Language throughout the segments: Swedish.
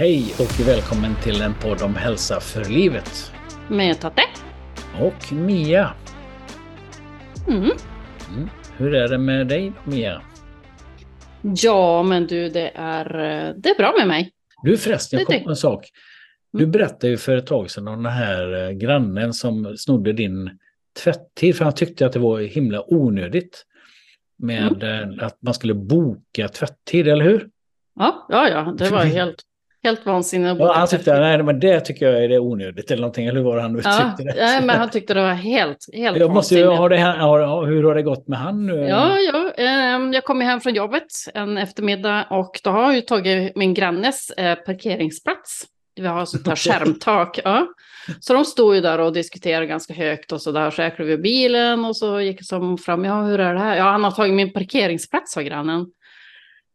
Hej och välkommen till en podd om hälsa för livet. Med Tatte. Och Mia. Mm. Mm. Hur är det med dig Mia? Ja, men du, det är, det är bra med mig. Du förresten, jag kom på en sak. Du Mm. berättade ju för ett tag sedan om den här eh, grannen som snodde din tvätttid för han tyckte att det var himla onödigt med Mm. eh, att man skulle boka tvätttid, eller hur? Ja, ja, ja det var helt, helt vansinnigt. att Ja, han tyckte nej, men det tycker jag är det onödigt eller någonting, eller hur var han ja, uttryckte det? nej, men han tyckte det var helt, helt jag måste ju, har det, har, hur har det gått med han nu? Ja, ja ehm, jag kom hem från jobbet en eftermiddag och då har jag ju tagit min grannes eh, parkeringsplats. Vi har sånt här skärmtak. Ja. Så de stod ju där och diskuterade ganska högt och så där. Så jag klev ur bilen och så gick jag som fram. Ja, hur är det här? Ja, han har tagit min parkeringsplats, sa grannen.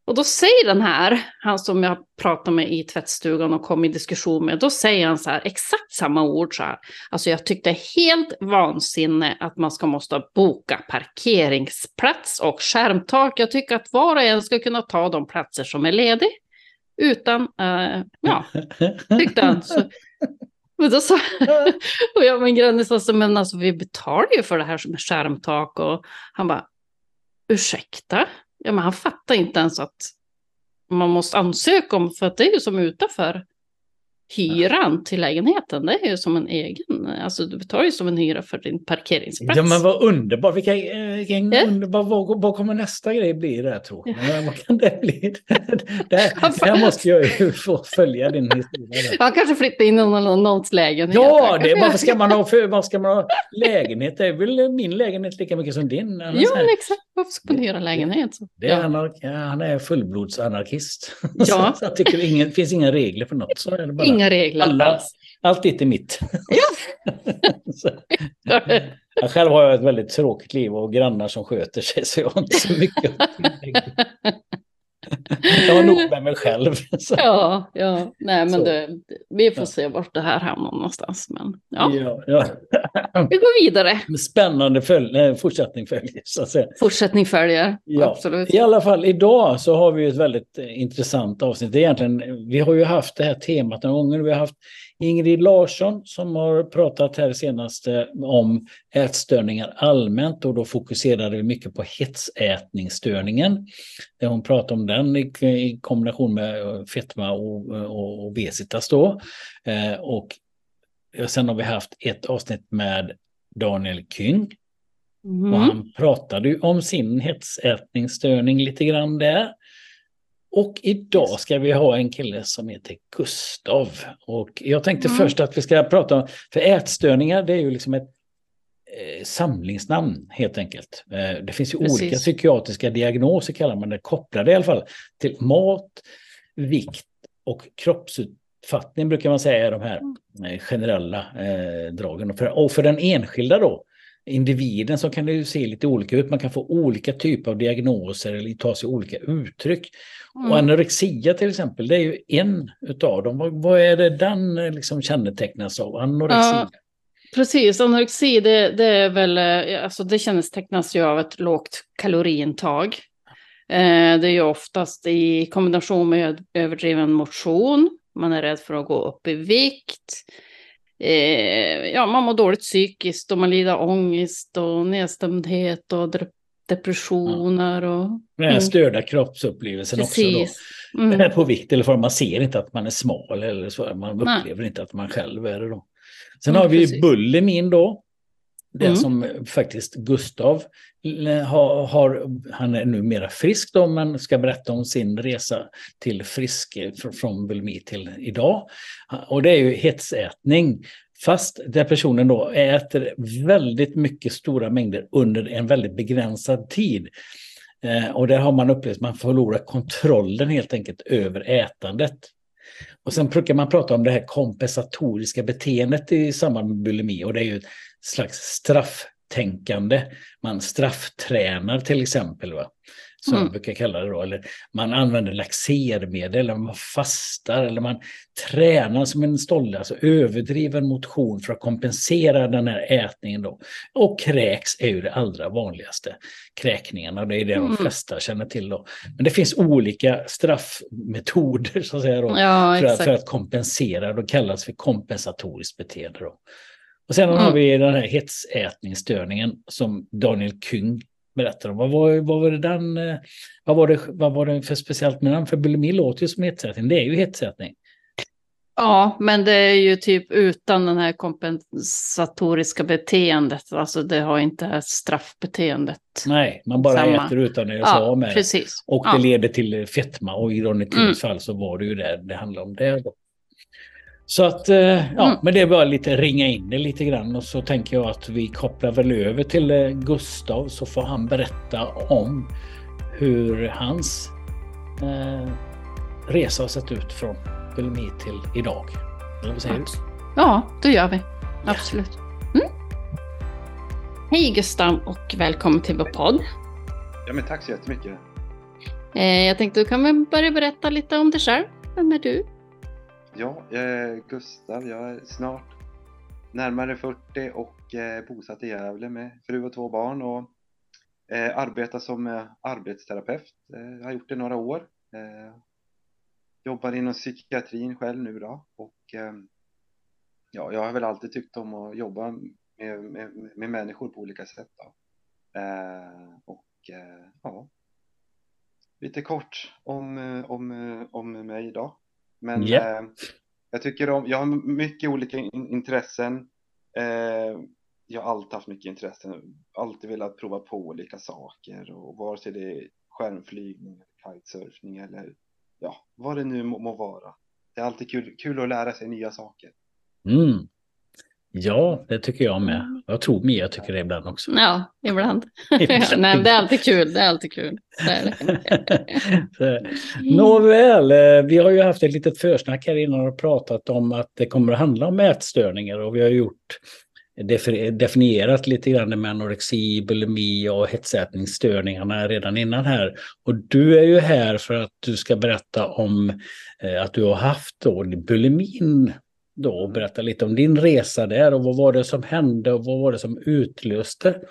Och då säger den här, han som jag pratade med i tvättstugan och kom i diskussion med, då säger han så här, exakt samma ord så här. Alltså jag tyckte helt vansinne att man ska måste boka parkeringsplats och skärmtak. Jag tycker att var och en ska kunna ta de platser som är ledig. Utan, eh, ja, tyckte han. Så, men då sa, och jag min granne sa så, men alltså vi betalar ju för det här som är skärmtak. Och han bara, ursäkta? Ja, men han fattar inte ens att man måste ansöka om, för att det är ju som utanför hyran till lägenheten. Det är ju som en egen, alltså du betalar ju som en hyra för din parkeringsplats. Ja men vad underbart, vilka, eh, vilken Ja. underbar, vad, vad kommer nästa grej bli där tror jag? Men Vad kan det bli? Det här, måste jag ju få följa din historia. Han kanske flyttar in i någon, någons lägenhet. Ja, det, varför, ska man ha, för, varför ska man ha lägenhet? Det är väl min lägenhet lika mycket som din? Ja, men exakt. Varför ska man hyra lägenhet? Så? det är ja. anark, han är fullblodsanarkist. Ja. Så jag tycker ingen, det finns inga regler för något. Så är det bara. Inga regler Alla-. Allt ditt är mitt. Ja. Så. Jag själv har jag ett väldigt tråkigt liv och grannar som sköter sig så jag har inte så mycket att tillägga. Jag har nog med mig själv. Så. ja, ja. Nej, men det, vi får se vart det här hamnar någonstans. Men ja, Ja, ja. vi går vidare. Spännande följ, fortsättning följer så att säga. Fortsättning följer. Ja, Absolut. I alla fall idag så har vi ett väldigt eh, intressant avsnitt. Det är egentligen, vi har ju haft det här temat några gånger. Vi har haft Ingrid Larsson som har pratat här senast eh, om ätstörningar allmänt och då fokuserade vi mycket på hetsätningsstörningen. Där hon pratade om den i, kombination med eh, fetma och, och obesitas då. Eh, och sen har vi haft ett avsnitt med Daniel Kyng och Mm. han pratade ju om sin hetsätningsstörning lite grann där. Och idag ska vi ha en kille som heter Gustav. Och jag tänkte Mm. först att vi ska prata om, för ätstörningar det är ju liksom ett eh, samlingsnamn helt enkelt. Eh, det finns ju Precis. olika psykiatriska diagnoser kallar man det, kopplade i alla fall till mat, vikt och kroppsuppfattning brukar man säga är de här eh, generella dragen. Och för, och för den enskilda då, individen så kan det ju se lite olika ut. Man kan få olika typer av diagnoser eller ta sig olika uttryck. Mm. Och anorexia till exempel, det är ju en utav dem. Vad, vad är det den liksom kännetecknas av? Anorexia? Ja. Precis, anorexi det, det är väl, eh, alltså det kännetecknas ju av ett lågt kaloriintag. Eh, det är ju oftast i kombination med överdriven motion. Man är rädd för att gå upp i vikt. Eh, ja, man mår dåligt psykiskt och man lider ångest och nedstämdhet och de- depressioner. Och, Den Mm. störda kroppsupplevelsen också. Då. precis. Det här Mm. på vikt eller för man ser inte att man är smal eller så. Man Nej. upplever inte att man själv är det då. Sen Mm, har vi precis. bulimin då. Det Mm. som faktiskt Gustav har, har, han är numera frisk då, men ska berätta om sin resa till frisk eh, fr- från bulimi till idag. Och det är ju hetsätning. Fast där personen då äter väldigt mycket stora mängder under en väldigt begränsad tid. Eh, och där har man upplevt att man förlorar kontrollen helt enkelt över ätandet. Och sen brukar man prata om det här kompensatoriska beteendet i samband med bulimi och det är ju ett slags strafftänkande. Man strafftränar till exempel. Va? Som Mm. jag brukar kalla det då. Eller man använder laxermedel, eller man fastar, eller man tränar som en stolle, alltså överdriven motion för att kompensera den här ätningen då. Och kräks är ju det allra vanligaste. Kräkningarna, det är det Mm. de flesta känner till då. Men det finns olika straffmetoder så att säga då, Ja, för, att, för att kompensera. Det kallas för kompensatoriskt beteende. Då. Och sen har Mm. vi den här hetsätningsstörningen som Daniel Küng berättar om. Vad var, vad var det den, eh, vad var det, vad var det för speciellt med den? För bulimi låter ju som hetsätning, det är ju hetsätning. Ja, men det är ju typ utan den här kompensatoriska beteendet. Alltså det har inte det här straffbeteendet. Nej, man bara Samma. äter utan att göra sig av med det. Och det ja. leder till fetma och i Ronny Kungs Mm. fall så var det ju det det handlade om det. Så att, eh, ja, Mm. men det är bara lite ringa in det lite grann och så tänker jag att vi kopplar väl över till eh, Gustav så får han berätta om hur hans eh, resa har sett ut från bulimi till idag. Eller vad säger du? Ja, det gör vi. Absolut. Mm. Hej Gustav och välkommen till vår podd. Ja, men tack så jättemycket. Eh, jag tänkte du kan väl börja berätta lite om dig själv. Vem är du? Ja, jag är Gustav. Jag är snart närmare 40 och eh, bosatt i Gävle med fru och två barn och eh, arbetar som eh, arbetsterapeut. Eh, har gjort det några år. Eh, jobbar inom psykiatrin själv nu då och eh, ja, jag har väl alltid tyckt om att jobba med, med, med människor på olika sätt. Då. Eh, och eh, ja, lite kort om, eh, om, eh, om mig då. Men Ja. eh, jag tycker om, jag har mycket olika in, intressen. Eh, jag har alltid haft mycket intressen, alltid velat prova på olika saker och vare sig det är skärmflygning, kitesurfning eller ja, vad det nu må, må vara. Det är alltid kul, kul att lära sig nya saker. Mm. Ja, det tycker jag med. Jag tror Mia tycker det ibland också. Ja, ibland. Nej, det är alltid kul. Det är alltid kul. Nåväl, eh, vi har ju haft ett litet försnack här innan och pratat om att det kommer att handla om ätstörningar och vi har gjort defi- definierat lite grann med anorexi, bulimi och hetsätningsstörningarna redan innan här. Och du är ju här för att du ska berätta om eh, att du har haft då bulimin då och berätta lite om din resa där och vad var det som hände och vad var det som utlöste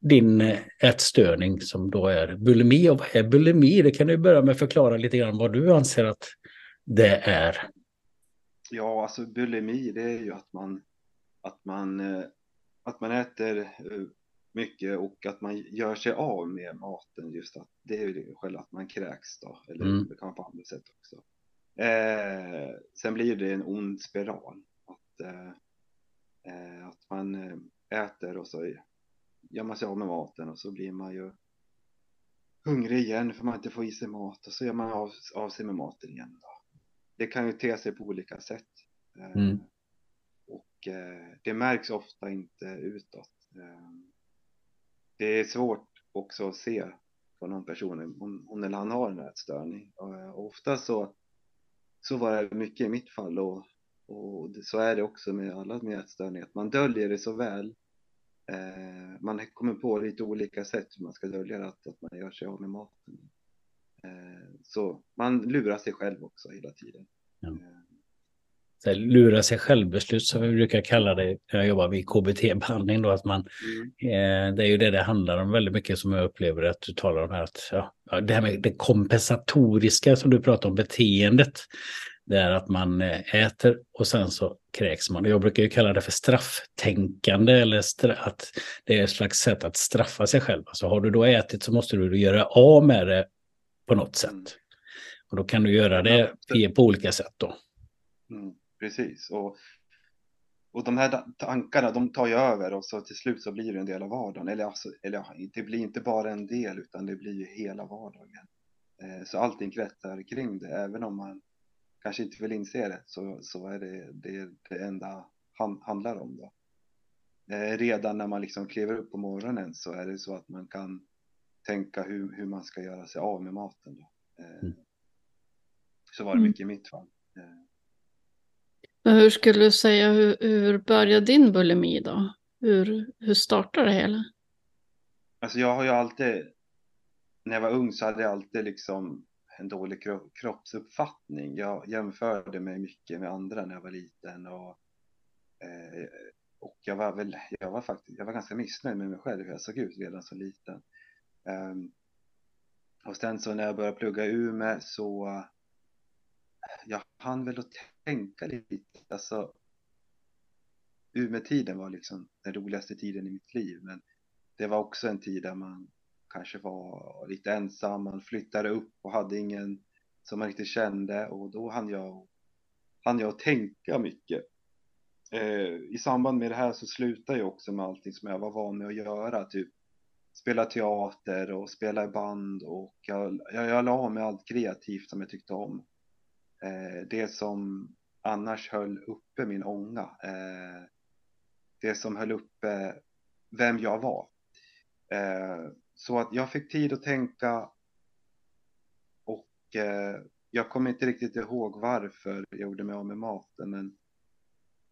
din eh, ätstörning som då är bulimi. Och vad är bulimi? Det kan du börja med att förklara lite grann vad du anser att det är. Ja, alltså bulimi, det är ju att man att man eh, att man äter eh, mycket och att man gör sig av med maten just att det är ju själva att man kräks då eller Mm. det kan vara på andra sätt också. Eh, sen blir det en ond spiral att eh, eh, att man eh, äter och så gör man sig av med maten och så blir man ju hungrig igen för man inte får i sig mat och så gör man av, av sig med maten igen. Då. Det kan ju te sig på olika sätt. Eh, Mm. Och eh, det märks ofta inte utåt. Det är svårt också att se på någon person om hon eller han har en ätstörning. Och, och ofta så, så var det mycket i mitt fall och, och så är det också med alla med ätstörningar. Man döljer det så väl. Eh, man kommer på lite olika sätt hur man ska dölja att, att man gör sig av med maten. Eh, så man lurar sig själv också hela tiden. Ja. Eh, här, lura sig självbeslut som vi brukar kalla det när jag jobbar vid KBT-behandling. Då, att man, mm. eh, det är ju det det handlar om väldigt mycket som jag upplever att du talar om här. Att, ja, det här med det kompensatoriska som du pratar om, beteendet. Det är att man eh, äter och sen så kräks man. Jag brukar ju kalla det för strafftänkande eller stra att det är ett slags sätt att straffa sig själv. Alltså har du då ätit så måste du göra av med det på något Mm. sätt. Och då kan du göra det på olika sätt då. Mm, precis. Och, och de här tankarna, de tar ju över och så till slut så blir det en del av vardagen. Eller, alltså, eller det blir inte bara en del utan det blir ju hela vardagen. Eh, så allting kretsar kring det. Även om man kanske inte vill inse det så, så är det det, det enda han, handlar om. Då. Eh, redan när man liksom kliver upp på morgonen så är det så att man kan tänka hur, hur man ska göra sig av med maten. Då. Eh, Mm. Så var det mycket i mitt fall. Hur skulle du säga, hur, hur började din bulimi då? Hur, hur startade det hela? Alltså jag har ju alltid, när jag var ung så hade jag alltid liksom en dålig kroppsuppfattning. Jag jämförde mig mycket med andra när jag var liten och, eh, och jag var väl, jag var faktiskt, jag var ganska missnöjd med mig själv hur jag såg ut redan så liten. Um, och sen så när jag började plugga i Umeå så jag hann väl att tänka lite, alltså Umeå-tiden var liksom den roligaste tiden i mitt liv, men det var också en tid där man kanske var lite ensam, man flyttade upp och hade ingen som man riktigt kände och då hann jag, hann jag tänka mycket. Eh, I samband med det här så slutade jag också med allting som jag var van med att göra, typ spela teater och spela i band och jag, jag, jag la av med allt kreativt som jag tyckte om. Eh, det som annars höll uppe min ånga, eh, det som höll uppe vem jag var. Eh, så att jag fick tid att tänka och eh, jag kommer inte riktigt ihåg varför jag gjorde mig av med maten men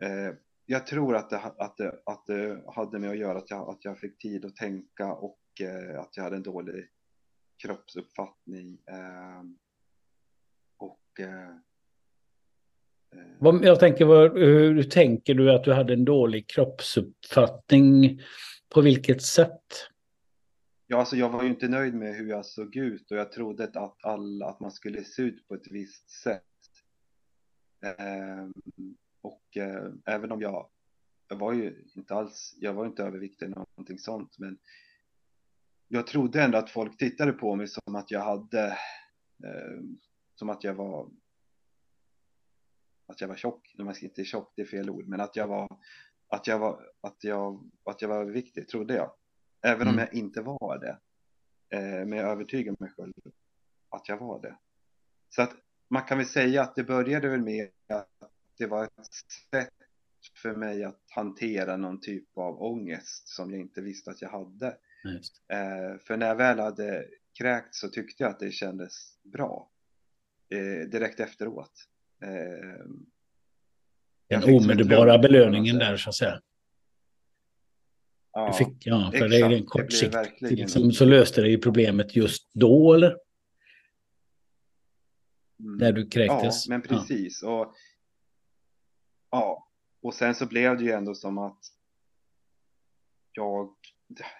eh, jag tror att det, att, det, att det hade med att göra att jag, att jag fick tid att tänka och eh, att jag hade en dålig kroppsuppfattning. Eh, och eh, eh, jag tänker, hur tänker du att du hade en dålig kroppsuppfattning? På vilket sätt? Ja, alltså jag var ju inte nöjd med hur jag såg ut och jag trodde att, alla, att man skulle se ut på ett visst sätt. Eh, och eh, även om jag, jag var ju inte alls, jag var inte överviktig eller någonting sånt, men jag trodde ändå att folk tittade på mig som att jag hade, eh, som att jag var, att jag var tjock, man ska inte tjock, det är fel ord, men att jag var, att jag var, att jag, att jag var överviktig, trodde jag. Även mm. om jag inte var det. Eh, men jag övertygade mig själv att jag var det. Så att man kan väl säga att det började väl med att det var ett sätt för mig att hantera någon typ av ångest som jag inte visste att jag hade. Eh, för när jag väl hade kräkt så tyckte jag att det kändes bra. Eh, direkt efteråt. Eh, Den omedelbara belöningen där så att säga. Ja, fick, ja för exakt, det är en kort sikt. Liksom, så löste det ju problemet just då, eller? Mm. När du kräktes? Ja, men precis. Ja. Och, ja, och sen så blev det ju ändå som att jag,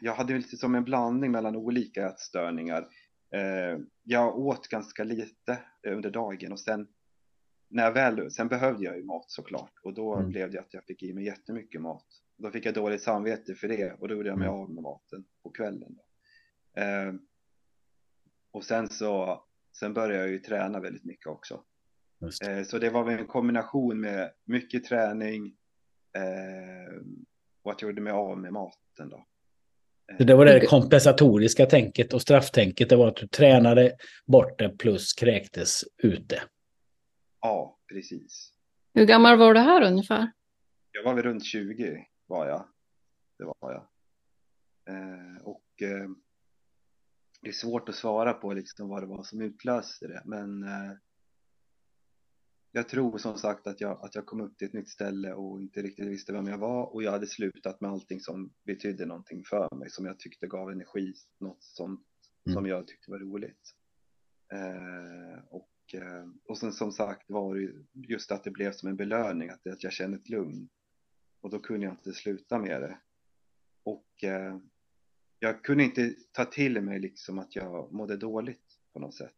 jag hade lite som en blandning mellan olika ätstörningar. Eh, jag åt ganska lite under dagen och sen när jag väl, sen behövde jag ju mat såklart och då mm. blev det att jag fick i mig jättemycket mat då fick jag dåligt samvete för det och då gjorde jag mig mm. av med maten på kvällen. Eh, och sen så, sen började jag ju träna väldigt mycket också. Det. Eh, så det var väl en kombination med mycket träning eh, och att jag gjorde mig av med maten då. Det var det kompensatoriska tänket och strafftänket. Det var att du tränade bort det plus kräktes ute. Ja, precis. Hur gammal var du här ungefär? Jag var väl runt 20 var jag. Det var jag. Eh, och eh, det är svårt att svara på liksom vad det var som utlöste det, men eh, jag tror som sagt att jag, att jag kom upp till ett nytt ställe och inte riktigt visste vem jag var och jag hade slutat med allting som betydde någonting för mig, som jag tyckte gav energi, något sånt mm. som jag tyckte var roligt. Eh, och, eh, och sen som sagt var det just att det blev som en belöning, att, att jag kände ett lugn och då kunde jag inte sluta med det. Och eh, jag kunde inte ta till mig liksom att jag mådde dåligt på något sätt.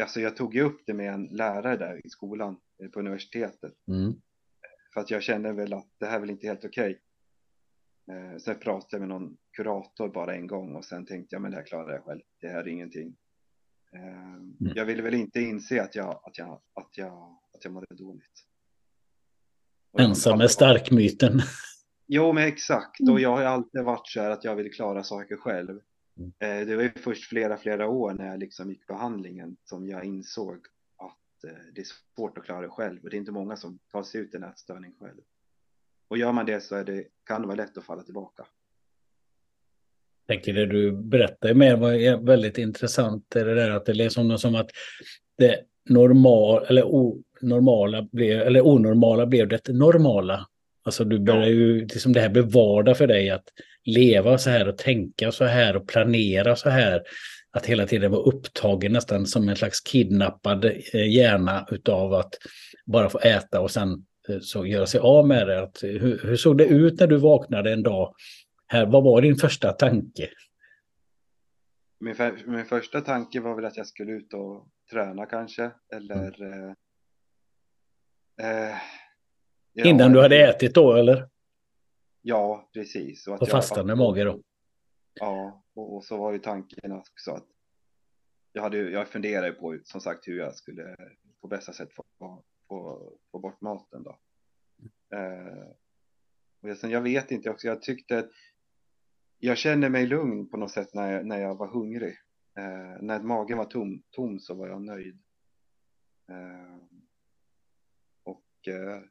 Alltså jag tog ju upp det med en lärare där i skolan eh, på universitetet. Mm. För att jag kände väl att det här är väl inte helt okej. Okay. Eh, sen pratade jag med någon kurator bara en gång och sen tänkte jag men det här klarar jag själv. Det här är ingenting. Eh, mm. Jag ville väl inte inse att jag, att jag, att jag, att jag mådde dåligt. Ensam är stark-myten. Jo, men exakt. Och mm. jag har alltid varit så här att jag vill klara saker själv. Mm. Eh, det var ju först flera, flera år när jag liksom gick behandlingen som jag insåg att eh, det är svårt att klara det själv. Och det är inte många som tar sig ut en ätstörning själv. Och gör man det så det, kan det vara lätt att falla tillbaka. Jag tänker det du berättar med var väldigt intressant. Det där att det är som, som att det normal, eller o, normala blev, eller onormala blev det normala Alltså du börjar ju, liksom det här blir vardag för dig att leva så här och tänka så här och planera så här. Att hela tiden vara upptagen nästan som en slags kidnappad eh, hjärna utav att bara få äta och sen eh, så göra sig av med det. Att, hur, hur såg det ut när du vaknade en dag? Här, vad var din första tanke? Min, för, min första tanke var väl att jag skulle ut och träna kanske eller mm. eh, eh ja, Innan du hade ätit då eller? Ja, precis. Och, att och fastande mage då? Ja, och, och, så var ju tanken också att jag, hade, jag funderade på som sagt hur jag skulle på bästa sätt få, få, få bort maten då. Eh, och sen, jag vet inte också, jag tyckte jag känner mig lugn på något sätt när jag, när jag var hungrig. Eh, när magen var tom, tom så var jag nöjd. Eh, och eh,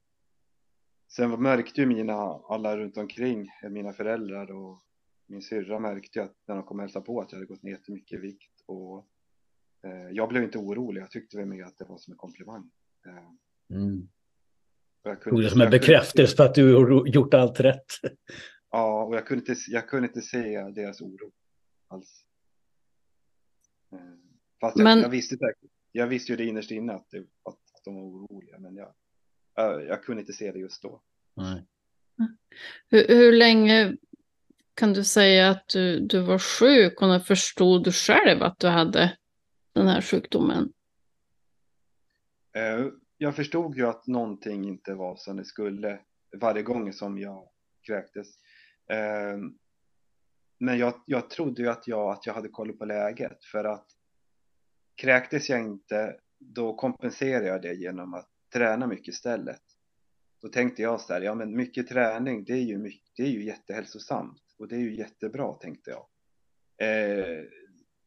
sen märkte ju mina, alla runt omkring, mina föräldrar och min syrra märkte ju att när de kom och hälsade på att jag hade gått ner jättemycket i vikt. Och eh, jag blev inte orolig, jag tyckte väl mer att det var som en komplimang. Eh, mm. Jag kunde, det som en bekräftelse på att du gjort allt rätt. Ja, och jag kunde inte, jag kunde inte se deras oro alls. Eh, fast men... jag, jag, visste jag visste ju det innerst inne att, det, att, att de var oroliga, men jag, jag, kunde inte se det just då. Nej. Hur, hur länge kan du säga att du, du var sjuk och när förstod du själv att du hade den här sjukdomen? Jag förstod ju att någonting inte var som det skulle varje gång som jag kräktes. Men jag, jag trodde ju att jag, att jag hade koll på läget för att kräktes jag inte, då kompenserar jag det genom att träna mycket istället. Då tänkte jag så här, ja men mycket träning, det är ju, mycket, det är ju jättehälsosamt och det är ju jättebra tänkte jag. Eh,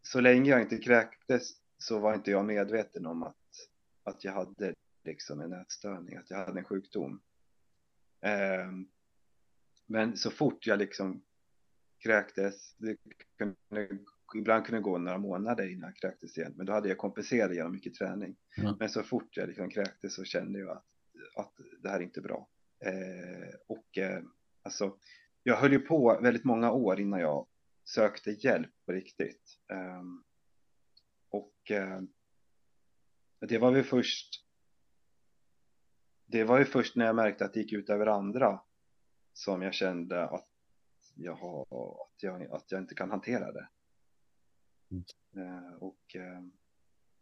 så länge jag inte kräktes så var inte jag medveten om att, att jag hade liksom en ätstörning, att jag hade en sjukdom. Eh, men så fort jag liksom kräktes, det kunde, ibland kunde det gå några månader innan jag kräktes igen, men då hade jag kompenserat genom mycket träning. Mm. Men så fort jag liksom kräktes så kände jag att, att det här är inte bra. Eh, och eh, alltså, jag höll ju på väldigt många år innan jag sökte hjälp på riktigt. Eh, och eh, det var väl först det var ju först när jag märkte att det gick ut över andra som jag kände att jag, att jag, att jag inte kan hantera det. Eh, och eh,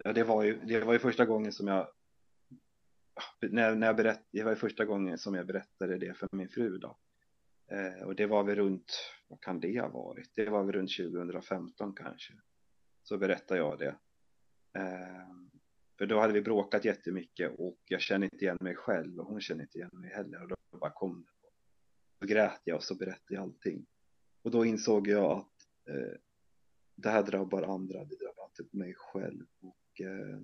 ja, det, var ju, det var ju första gången som jag när, när jag berätt, det var ju första gången som jag berättade det för min fru då. Eh, och det var väl runt, vad kan det ha varit? Det var väl runt 2015 kanske. Så berättade jag det. För då hade vi bråkat jättemycket och jag kände inte igen mig själv och hon kände inte igen mig heller. Och då bara kom det Då grät jag och så berättade jag allting. Och då insåg jag att eh, det här drabbar andra, det drabbar inte mig själv. Och eh,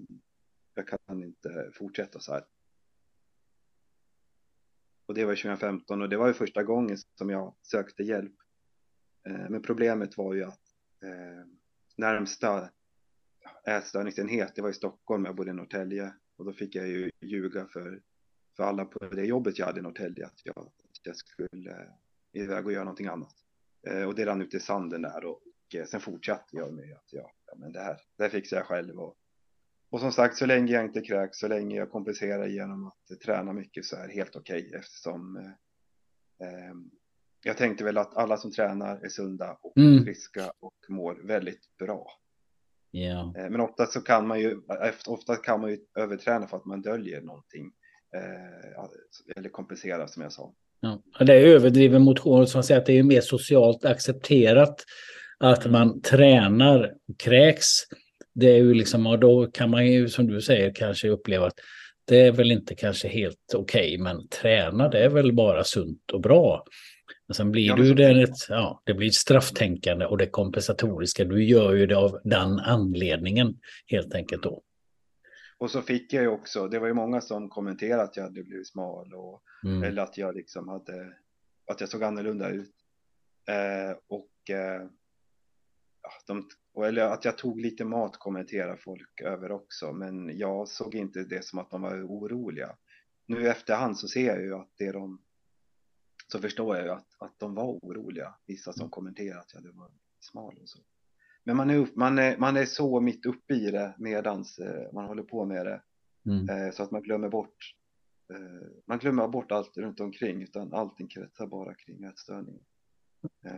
jag kan inte fortsätta så här. Och det var 2015 och det var ju första gången som jag sökte hjälp. Eh, men problemet var ju att eh, närmsta eh, ätstörningsenhet, det var i Stockholm, jag bodde i Norrtälje. Och då fick jag ju ljuga för, för alla på det jobbet jag hade i Norrtälje att jag jag skulle iväg och göra någonting annat. Eh, och det rann ut i sanden där och, och eh, sen fortsatte jag med att ja, ja men det här, det här fixar jag själv. Och, och som sagt, så länge jag inte kräks, så länge jag kompenserar genom att träna mycket så är det helt okej okay, eftersom eh, eh, jag tänkte väl att alla som tränar är sunda och mm. friska och mår väldigt bra. Yeah. Men ofta så kan man ju, ofta kan man ju överträna för att man döljer någonting. Eh, eller kompensera som jag sa. Ja, det är överdriven motion som säger att det är mer socialt accepterat att man tränar och kräks. Det är ju liksom, och då kan man ju som du säger kanske uppleva att det är väl inte kanske helt okej, okay, men träna det är väl bara sunt och bra. Men sen blir ja, du det, ett, ja, det blir ett strafftänkande och det kompensatoriska. Du gör ju det av den anledningen helt enkelt då. Och så fick jag ju också, det var ju många som kommenterade att jag hade blivit smal och mm. eller att jag liksom hade, att jag såg annorlunda ut. Eh, och, eh, de, eller att jag tog lite mat kommenterar folk över också, men jag såg inte det som att de var oroliga. Nu i efterhand så ser jag ju att det de, så förstår jag ju att, att de var oroliga. Vissa som kommenterat att jag var smal och så. Men man är, upp, man, är, man är så mitt uppe i det medans eh, man håller på med det. Mm. Eh, så att man glömmer bort eh, man glömmer bort allt runt omkring utan allting kretsar bara kring ätstörningen.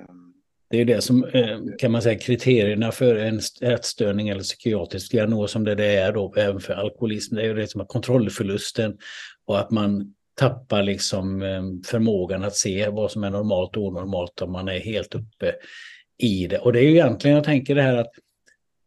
Um, det är det som eh, kan man säga kriterierna för en ätstörning eller psykiatrisk diagnos som det, det är då även för alkoholism. Det är ju det som är kontrollförlusten och att man tappar liksom eh, förmågan att se vad som är normalt och onormalt om man är helt uppe i det. Och det är ju egentligen, jag tänker det här att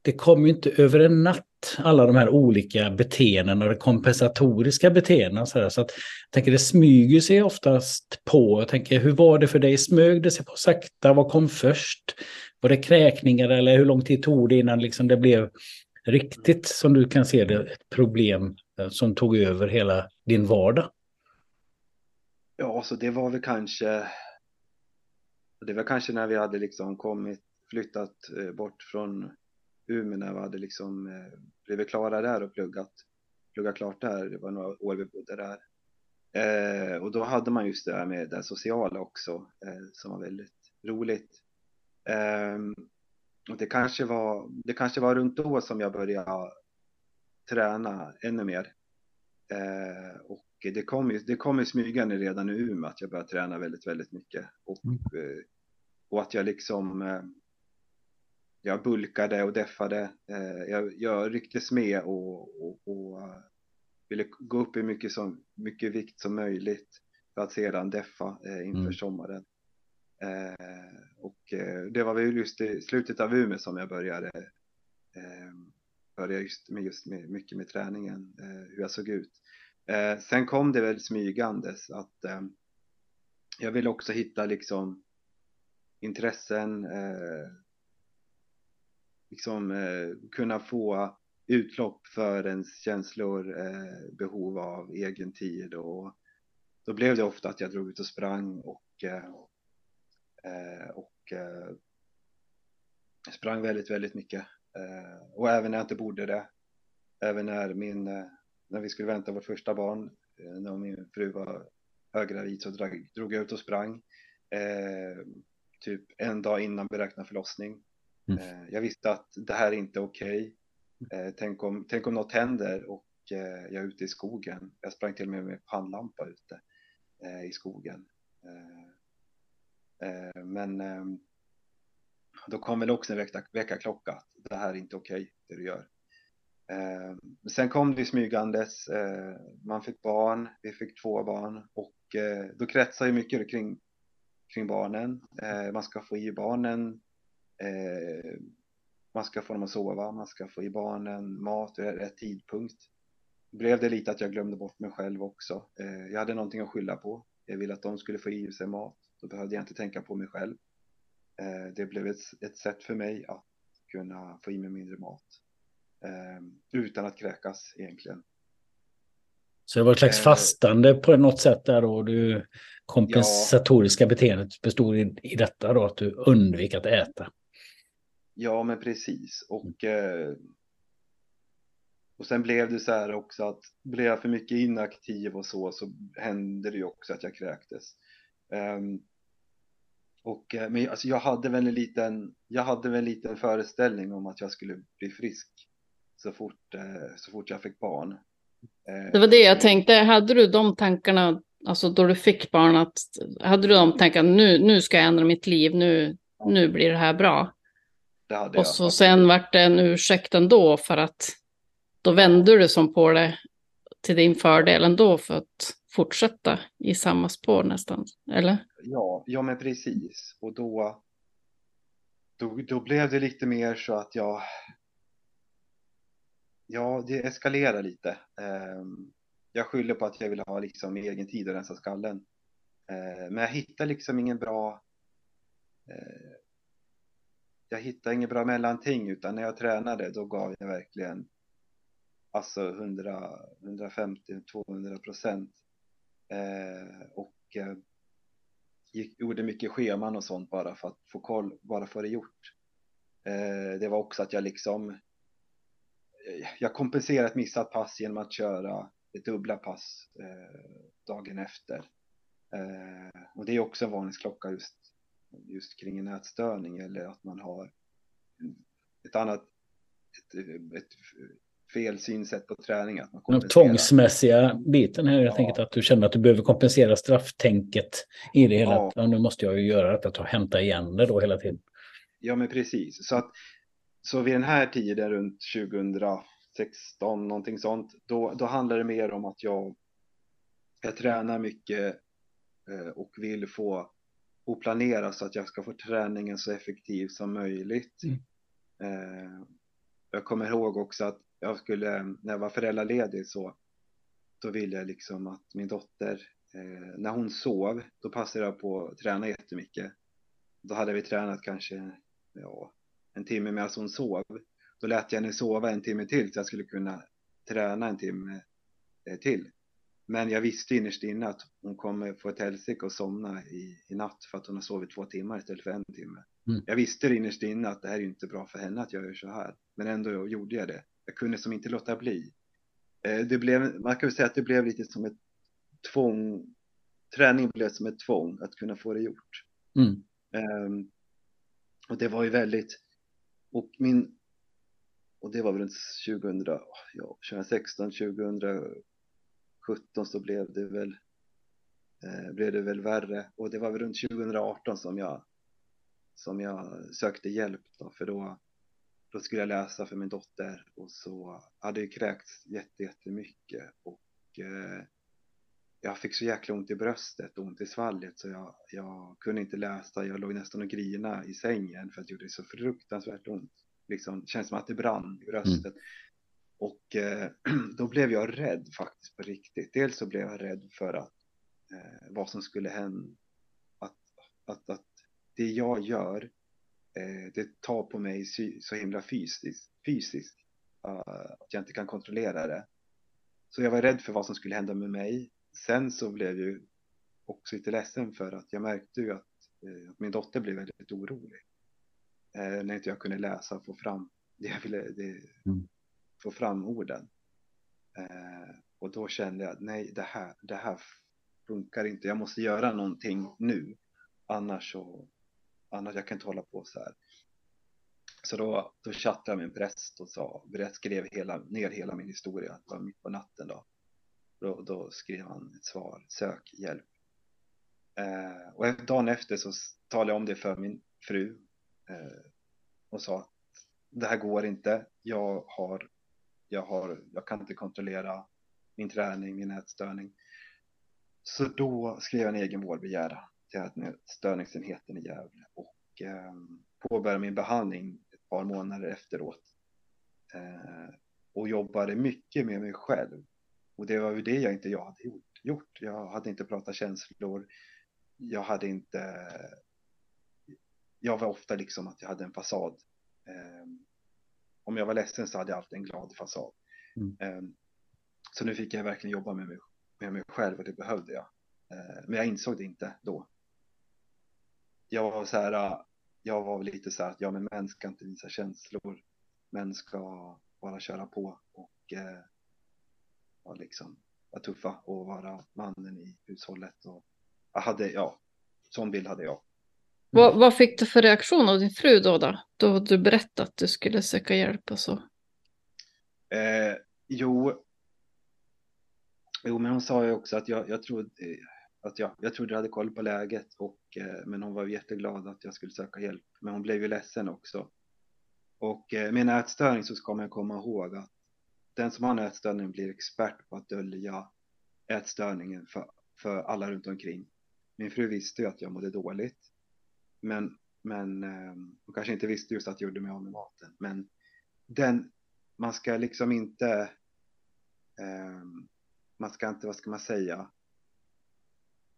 det kommer inte över en natt alla de här olika beteendena och de kompensatoriska beteendena. Så, där. så att, jag tänker det smyger sig oftast på. Jag tänker hur var det för dig? Smög det sig på sakta? Vad kom först? Var det kräkningar eller hur lång tid tog det innan liksom det blev riktigt som du kan se det ett problem eh, som tog över hela din vardag? Ja, så det var väl kanske det var kanske när vi hade liksom kommit, flyttat eh, bort från Umeå när vi hade liksom eh, blivit klara där och pluggat, pluggat klart där. Det var några år vi bodde där. Eh, och då hade man just det här med det sociala också eh, som var väldigt roligt. Eh, och det kanske var, det kanske var runt då som jag började träna ännu mer. Eh, och det kom ju, det kom ju smygande redan i Umeå att jag började träna väldigt, väldigt mycket. Och, mm. Eh, och att jag liksom jag bulkade och deffade. Eh, jag, jag rycktes med och, och, och uh, ville gå upp i mycket, som, mycket vikt som möjligt för att sedan deffa uh, inför mm. sommaren. Och det var väl just i slutet av Umeå som jag började började just med, just med mycket med träningen, hur jag såg ut. sen kom det väl smygandes att jag ville också hitta liksom intressen, liksom eh, kunna få utlopp för ens känslor, eh, behov av egen tid och då blev det ofta att jag drog ut och sprang och, eh, eh och eh, sprang väldigt, väldigt mycket. Eh, och även när jag inte borde det, även när min, eh, när vi skulle vänta vårt första barn, eh, när min fru var höggravid så drog, drog jag ut och sprang. typ en dag innan beräknad förlossning Mm. Eh, jag visste att det här är inte okej. Okay. Tänk, om, tänk om något händer och eh, jag är ute i skogen. Jag sprang till och med med pannlampa ute i skogen. Men ehm, då kom väl också en väckarklocka. Det här är inte okej, okay, det du gör. Sen kom det smygandes. Man fick barn, vi fick två barn och då kretsar ju mycket kring, kring barnen. Man ska få i barnen Eh, man ska få dem att sova, man ska få i barnen mat vid rätt tidpunkt. Blev det lite att jag glömde bort mig själv också. Eh, jag hade någonting att skylla på. Jag ville att de skulle få i sig mat. Då behövde jag inte tänka på mig själv. Eh, det blev ett, ett sätt för mig att kunna få i mig mindre mat. Eh, utan att kräkas egentligen. Så det var ett slags eh, fastande på något sätt där då? Du kompensatoriska ja. beteendet bestod i, i detta då, att du undvek att äta? Ja, men precis. Och, eh, och sen blev det så här också att blev jag för mycket inaktiv och så, så hände det ju också att jag kräktes. Um, och, eh, men alltså, jag hade väl en liten, jag hade väl en liten föreställning om att jag skulle bli frisk så fort, eh, så fort jag fick barn. Eh, det var det jag tänkte, hade du de tankarna, alltså då du fick barn, att, hade du de tankarna, nu, nu ska jag ändra mitt liv, nu, nu blir det här bra? Och så sen vart det en ursäkt ändå för att då vände du som på det till din fördel ändå för att fortsätta i samma spår nästan, eller? Ja, ja men precis. Och då, då, då blev det lite mer så att jag, ja, det eskalerade lite. Ehm, jag skyller på att jag ville ha liksom egen tid och rensa skallen. Ehm, men jag hittade liksom ingen bra eh, jag hittade inget bra mellanting utan när jag tränade då gav jag verkligen alltså 100, 150, 200 procent. Eh, och eh, gick, gjorde mycket scheman och sånt bara för att få koll, bara få det gjort. Eh, det var också att jag liksom, eh, jag kompenserade ett missat pass genom att köra ett dubbla pass eh, dagen efter. Eh, och det är också en varningsklocka just, just kring en ätstörning eller att man har ett annat ett, ett fel synsätt på träning. Att man Den tvångsmässiga biten här, jag ja. tänker att du känner att du behöver kompensera strafftänket i det hela. Ja. ja nu måste jag ju göra detta, ta hämta igen det då hela tiden. Ja, men precis. Så, att, så vid den här tiden, runt 2016, någonting sånt, då, då handlar det mer om att jag, jag tränar mycket eh, och vill få och planera så att jag ska få träningen så effektiv som möjligt. Mm. Eh, jag kommer ihåg också att jag skulle, när jag var föräldraledig så, då ville jag liksom att min dotter, eh, när hon sov, då passade jag på att träna jättemycket. Då hade vi tränat kanske ja, en timme medan hon sov. Då lät jag henne sova en timme till så jag skulle kunna träna en timme eh, till. Men jag visste innerst inne att hon kommer få ett helsike och somna i, i natt för att hon har sovit två timmar istället för en timme. Mm. Jag visste innerst inne att det här är inte bra för henne att jag gör så här. Men ändå gjorde jag det. Jag kunde som inte låta bli. Eh, det blev, man kan väl säga att det blev lite som ett tvång. Träning blev som ett tvång att kunna få det gjort. Mm. Um, och det var ju väldigt, och min, och det var väl runt 2000, ja, 2016, 2017 så blev det väl, eh, blev det väl värre. Och det var väl runt 2018 som jag, som jag sökte hjälp då, för då då skulle jag läsa för min dotter och så hade jag kräkts jättemycket och eh, jag fick så jäkla ont i bröstet och ont i svalget så jag, jag kunde inte läsa. Jag låg nästan och grina i sängen för att det gjorde så fruktansvärt ont. Liksom, det känns som att det brann i bröstet. Mm. Och eh, då blev jag rädd faktiskt på riktigt. Dels så blev jag rädd för att eh, vad som skulle hända. Att, att, att det jag gör eh, det tar på mig så himla fysiskt, fysiskt uh, att jag inte kan kontrollera det. Så jag var rädd för vad som skulle hända med mig. Sen så blev jag ju också lite ledsen för att jag märkte ju att, eh, att min dotter blev väldigt orolig. Eh, när inte jag kunde läsa och få fram det jag ville, det, mm få fram orden. Eh, och då kände jag, nej det här, det här funkar inte, jag måste göra någonting nu. Annars så, annars jag kan inte hålla på så här. Så då, då chattade jag med en präst och sa, skrev hela, ner hela min historia, det var mitt på natten då. Då, då skrev han ett svar, sök hjälp. Eh, och dagen efter så talade jag om det för min fru eh, och sa att det här går inte, jag har, jag har, jag kan inte kontrollera min träning, min ätstörning. Så då skrev jag en egen vårdbegäran till störningsenheten i Gävle och eh, påbörjade min behandling ett par månader efteråt. Eh, och jobbade mycket med mig själv. Och det var ju det jag inte jag hade gjort. gjort. Jag hade inte pratat känslor. Jag hade inte... Jag var ofta liksom att jag hade en fasad. Eh, om jag var ledsen så hade jag alltid en glad fasad. Mm. Eh, så nu fick jag verkligen jobba med mig, med mig själv och det behövde jag. Eh, men jag insåg det inte då jag var så här, jag var lite så här att ja, men män ska inte visa känslor. Män ska bara köra på och eh, ja, liksom vara tuffa och vara mannen i hushållet. Och jag hade, ja, sån bild hade jag. Vad, vad fick du för reaktion av din fru då? Då, då du berättade att du skulle söka hjälp och så? Eh, jo, jo, men hon sa ju också att jag, jag trodde, att jag, jag trodde jag hade koll på läget och eh, men hon var jätteglad att jag skulle söka hjälp. Men hon blev ju ledsen också. Och eh, med en ätstörning så ska man komma ihåg att den som har en ätstörning blir expert på att dölja ätstörningen för, för alla runt omkring. Min fru visste ju att jag mådde dåligt. Men, men eh, hon kanske inte visste just att jag gjorde mig av med maten. Men den, man ska liksom inte, eh, man ska inte, vad ska man säga,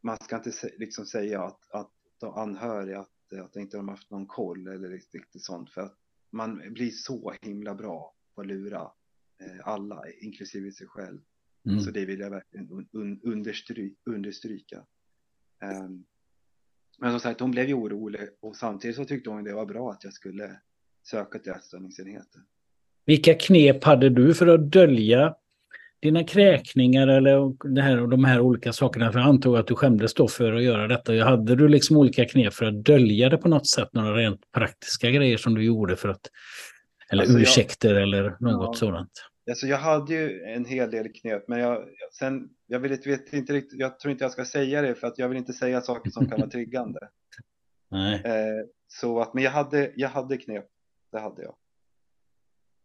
man ska inte liksom säga att, att de anhöriga att, att inte de har haft någon koll eller riktigt sånt för att man blir så himla bra på att lura eh, alla, inklusive sig själv. Mm. Så det vill jag verkligen un, understry, understryka. Um, men som sagt, hon blev ju orolig och samtidigt så tyckte hon det var bra att jag skulle söka till ätstörningsenheten. Vilka knep hade du för att dölja dina kräkningar eller det här, de här olika sakerna, för jag antog att du skämdes då för att göra detta. Hade du liksom olika knep för att dölja det på något sätt? Några rent praktiska grejer som du gjorde för att, eller alltså ursäkter jag, eller något ja, sådant? Alltså jag hade ju en hel del knep, men jag, sen, jag vet, vet inte riktigt, jag tror inte jag ska säga det för att jag vill inte säga saker som kan vara triggande. Nej. Eh, så att, men jag hade, jag hade knep, det hade jag.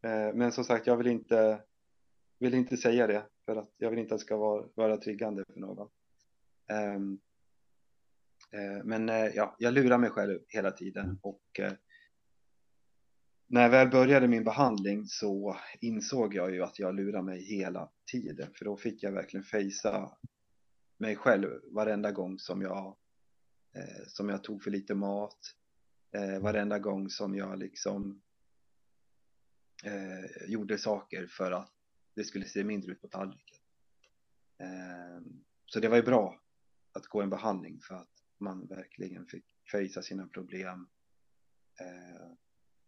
Eh, men som sagt, jag vill inte, vill inte säga det för att jag vill inte att det ska vara, vara triggande för någon. Um, uh, men ja, jag lurar mig själv hela tiden mm. och när jag väl började min behandling så insåg jag ju att jag lurar mig hela tiden för då fick jag verkligen fejsa mig själv varenda gång som jag eh, som jag tog för lite mat eh, varenda gång som jag liksom eh, gjorde saker för att det skulle se mindre ut på tallriken. Eh, så det var ju bra att gå en behandling för att man verkligen fick fejsa sina problem.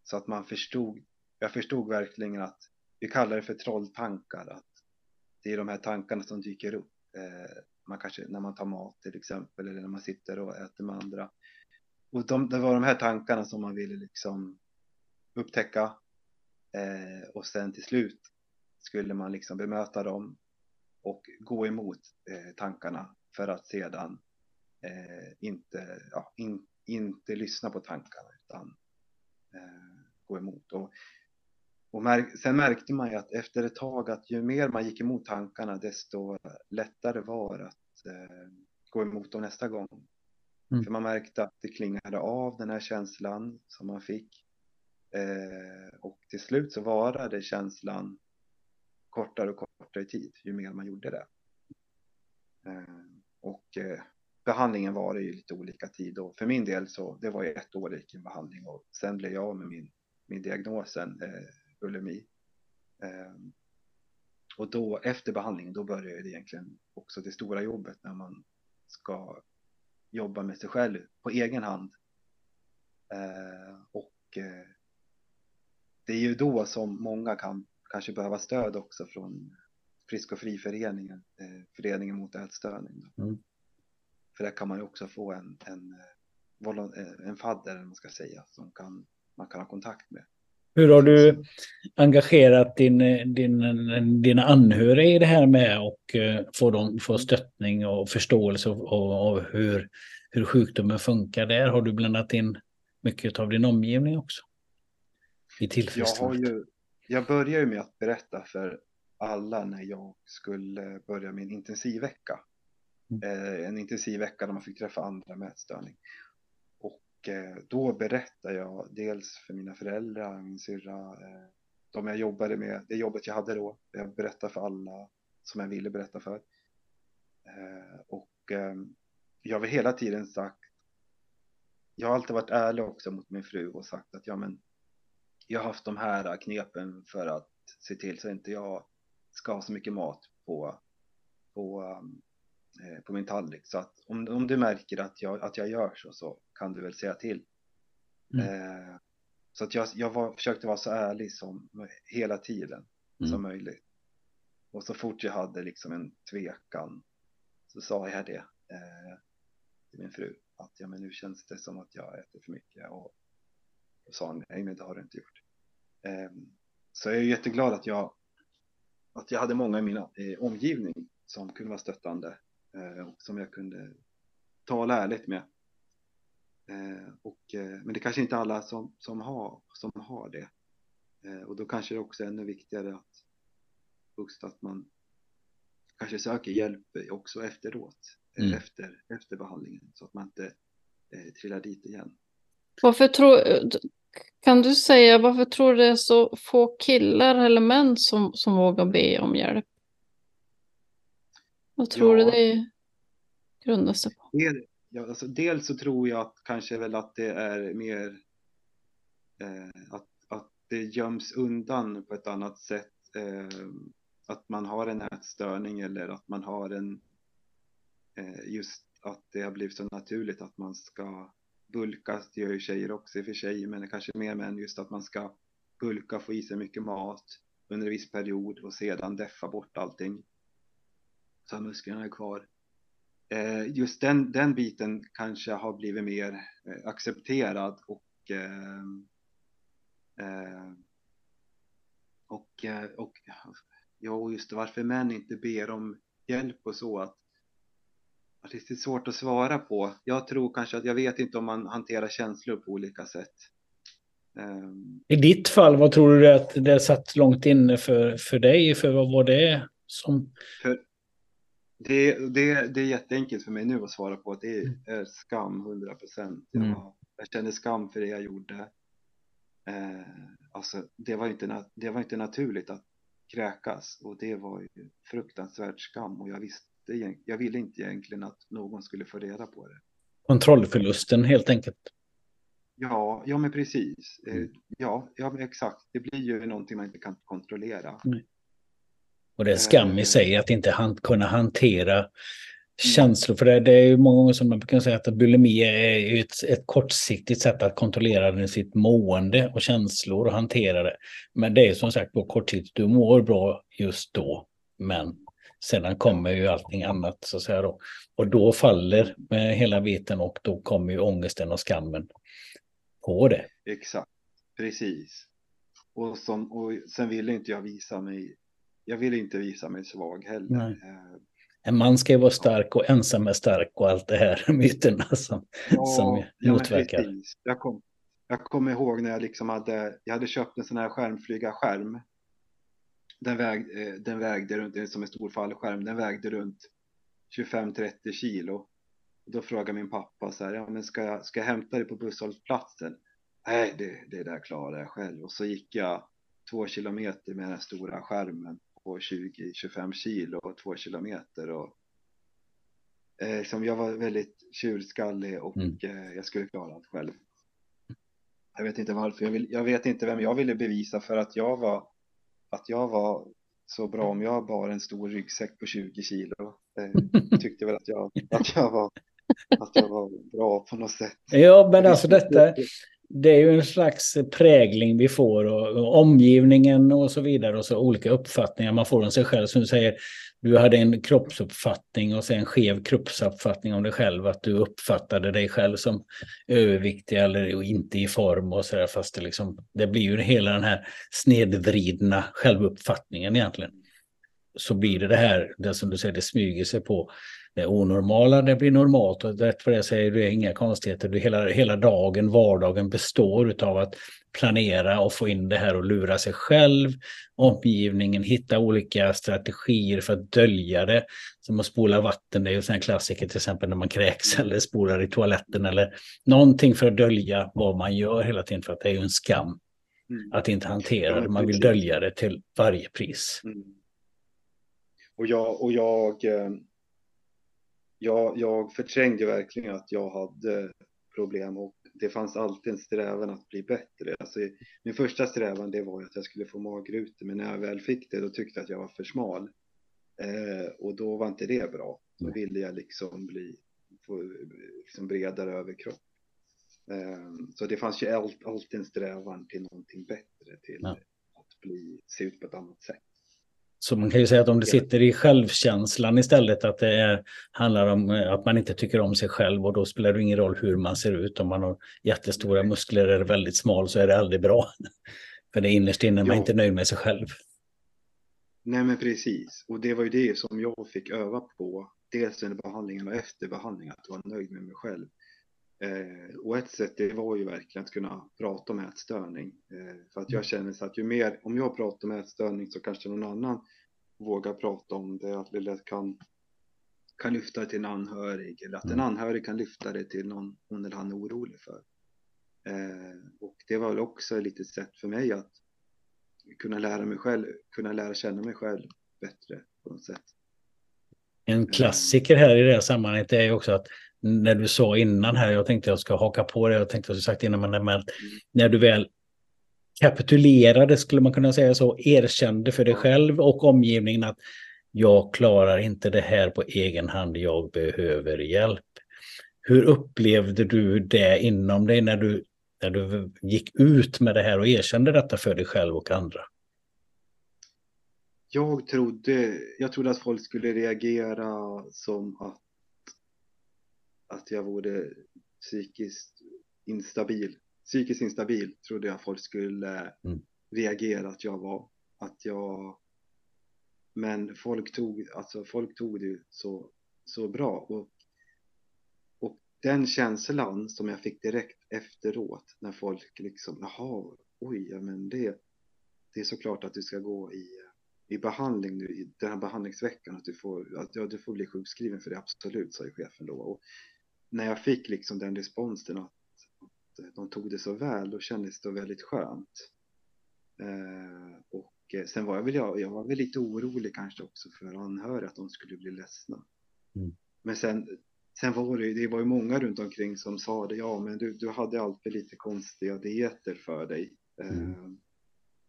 Så att man förstod, jag förstod verkligen att vi kallar det för trolltankar, att det är de här tankarna som dyker upp. Eh, man kanske när man tar mat till exempel eller när man sitter och äter med andra. Och de, det var de här tankarna som man ville liksom upptäcka eh, och sen till slut skulle man liksom bemöta dem och gå emot eh, tankarna för att sedan eh, inte, ja, in, inte lyssna på tankarna utan eh, gå emot. Och, och märk, sen märkte man ju att efter ett tag att ju mer man gick emot tankarna desto lättare var att eh, gå emot dem nästa gång. Mm. För man märkte att det klingade av den här känslan som man fick. Eh, och till slut så varade känslan kortare och kortare tid ju mer man gjorde det. Eh, och eh, behandlingen var ju lite olika tid och för min del så det var ju ett år gick en behandling och sen blev jag av med min, min diagnosen eh, bulimi. Eh, och då efter behandlingen då började det egentligen också det stora jobbet när man ska jobba med sig själv på egen hand. Eh, och eh, det är ju då som många kan kanske behöva stöd också från Frisk och fri-föreningen, eh, föreningen mot ätstörning. Mm. För där kan man ju också få en, en, eh, eh, en fadder, man ska säga, som kan, man kan ha kontakt med. Hur har du engagerat din, din, dina anhöriga i det här med att få, dem, få stöttning och förståelse av, av hur, hur sjukdomen funkar där? Har du blandat in mycket av din omgivning också? I jag har ju jag började ju med att berätta för alla när jag skulle börja min intensivvecka. Mm. Eh, en intensivvecka där man fick träffa andra med ätstörning. Och då berättade jag dels för mina föräldrar, min syrra, eh, de jag jobbade med, det jobbet jag hade då. Jag berättade för alla som jag ville berätta för. Eh, och ehm, jag har hela tiden sagt, jag har alltid varit ärlig också mot min fru och sagt att ja men jag har haft de här knepen för att se till så att inte jag ska ha så mycket mat på, på, ehm, på min tallrik. Så att om, om du märker att jag, att jag gör så, så kan du väl säga till. Mm. Eh, så att jag, jag var, försökte vara så ärlig som hela tiden mm. som möjligt. Och så fort jag hade liksom en tvekan så sa jag det eh, till min fru. Att ja, men nu känns det som att jag äter för mycket. Och och sa nej men det har du inte gjort. Ehm, så jag är jätteglad att jag, att jag hade många i min eh, omgivning som kunde vara stöttande eh, som jag kunde tala ärligt med. Eh, och, men det kanske inte alla som, som, har, som har det. Och då kanske det också är ännu viktigare att, just att man kanske söker hjälp också efteråt, mm. efter, efter behandlingen så att man inte eh, trillar dit igen. Varför tror, kan du säga varför tror du det är så få killar eller män som, som vågar be om hjälp? Vad tror ja. du det grundar sig på? Del, ja, alltså dels så tror jag att kanske väl att det är mer eh, att, att det göms undan på ett annat sätt. Eh, att man har en ätstörning eller att man har en eh, just att det har blivit så naturligt att man ska bulkas, det gör ju tjejer också i och för sig, men kanske mer män just att man ska bulka, få i sig mycket mat. under en viss period och sedan deffa bort allting. Så musklerna är kvar. Eh, just den, den biten kanske har blivit mer eh, accepterad och eh, eh och, eh, och ja, just varför män inte ber om hjälp och så att, att det är svårt att svara på. Jag tror kanske att jag vet inte om man hanterar känslor på olika sätt. Um, I ditt fall, vad tror du att det satt långt inne för, för dig? För vad var det som... För det, det, det är jätteenkelt för mig nu att svara på att det är, är skam 100 procent. Jag, mm. jag känner skam för det jag gjorde. Eh, alltså, det, var inte, det var inte naturligt att kräkas och det var ju fruktansvärt skam och jag visste, jag ville inte egentligen att någon skulle få reda på det. Kontrollförlusten helt enkelt. Ja, ja men precis. Eh, mm. Ja, ja, exakt. Det blir ju någonting man inte kan kontrollera. Mm. Och det är skam i sig att inte han, kunna hantera känslor. För det, det är ju många gånger som man brukar säga att bulimi är ett, ett kortsiktigt sätt att kontrollera sitt mående och känslor och hantera det. Men det är som sagt då kortsiktigt, du mår bra just då, men sedan kommer ju allting annat så att säga då. Och då faller med hela biten och då kommer ju ångesten och skammen på det. Exakt, precis. Och, som, och sen vill inte jag visa mig jag vill inte visa mig svag heller. Nej. Eh, en man ska ju vara stark och ensam är stark och allt det här myterna som, ja, som motverkar. Ja, jag, kom, jag kommer ihåg när jag liksom hade, jag hade köpt en sån här skärmflygarskärm. Den, väg, eh, den vägde runt, som en stor fallskärm, den vägde runt 25-30 kilo. Då frågade min pappa så här, ja men ska jag, ska jag hämta dig på busshållplatsen? Nej, det, det där klarar jag själv. Och så gick jag två kilometer med den stora skärmen på 20-25 kilo och två kilometer. Och, eh, som jag var väldigt tjurskallig och mm. eh, jag skulle klara allt själv. Jag vet inte varför, jag, vill, jag vet inte vem jag ville bevisa för att jag var, att jag var så bra om jag bar en stor ryggsäck på 20 kilo. Eh, tyckte väl att jag, att jag var att jag var bra på något sätt. Ja, men alltså detta, det är ju en slags prägling vi får och, och, omgivningen och så vidare och så olika uppfattningar man får om sig själv. Som du säger, du hade en kroppsuppfattning och sen en skev kroppsuppfattning om dig själv. Att du uppfattade dig själv som överviktig eller inte i form och så där. Fast det, liksom, det blir ju hela den här snedvridna självuppfattningen egentligen. Så blir det det här, det som du säger, det smyger sig på det onormala det blir normalt och rätt för det säger du inga konstigheter. Du, hela, hela dagen, vardagen består av att planera och få in det här och lura sig själv, omgivningen, hitta olika strategier för att dölja det. Som att spola vatten, det är ju en klassiker till exempel när man kräks eller spolar i toaletten eller någonting för att dölja vad man gör hela tiden för att det är ju en skam mm. att inte hantera det. Man vill dölja det till varje pris. Mm. Och jag, och jag eh, jag, jag förträngde verkligen att jag hade problem och det fanns alltid en strävan att bli bättre. Alltså, min första strävan det var att jag skulle få magrutor men när jag väl fick det då tyckte jag att jag var för smal. Eh, och då var inte det bra. Då ville jag liksom bli få, liksom bredare överkropp. Eh, så det fanns ju alltid en strävan till någonting bättre, till ja. att bli, se ut på ett annat sätt. Så man kan ju säga att om det sitter i självkänslan istället, att det är, handlar om eh, att man inte tycker om sig själv och då spelar det ingen roll hur man ser ut. Om man har jättestora muskler eller väldigt smal så är det aldrig bra. För det är innerst inne man ja. inte nöjd med sig själv. Nej men precis, och det var ju det som jag fick öva på, dels under behandlingen och efter behandlingen, att vara nöjd med mig själv. Eh, och ett sätt det var ju verkligen att kunna prata om ätstörning. Eh, för att jag mm. känner så att ju mer, om jag pratar om ätstörning så kanske någon annan vågar prata om det, att lätt kan, kan lyfta det till en anhörig eller att en mm. anhörig kan lyfta det till någon hon eller han är orolig för. Eh, och det var väl också ett litet sätt för mig att kunna lära mig själv, kunna lära känna mig själv bättre på något sätt. En eh. klassiker här i det här sammanhanget är ju också att när du sa innan här, jag tänkte jag ska haka på det, jag tänkte att du sagt innan, men när, när du väl kapitulerade, skulle man kunna säga så, erkände för dig själv och omgivningen att jag klarar inte det här på egen hand, jag behöver hjälp. Hur upplevde du det inom dig när du, när du gick ut med det här och erkände detta för dig själv och andra? jag trodde, jag trodde att folk skulle reagera som att, att jag vore psykiskt instabil. Psykiskt instabil trodde jag folk skulle mm. reagera att jag var. Att jag, men folk tog, alltså folk tog det så, så bra. Och, och den känslan som jag fick direkt efteråt när folk liksom, jaha, oj, ja men det, det är såklart att du ska gå i i behandling nu i den här behandlingsveckan att du får, att, ja, du får bli sjukskriven för det absolut, sa ju chefen då. Och när jag fick liksom den responsen att, att de tog det så väl, då kändes det väldigt skönt. Eh, och eh, sen var jag väl, jag, jag var väl lite orolig kanske också för anhöriga, att de skulle bli ledsna. Mm. Men sen, sen var det, det var ju många runt omkring som sa det, ja men du, du hade alltid lite konstiga dieter för dig. Mm. Eh,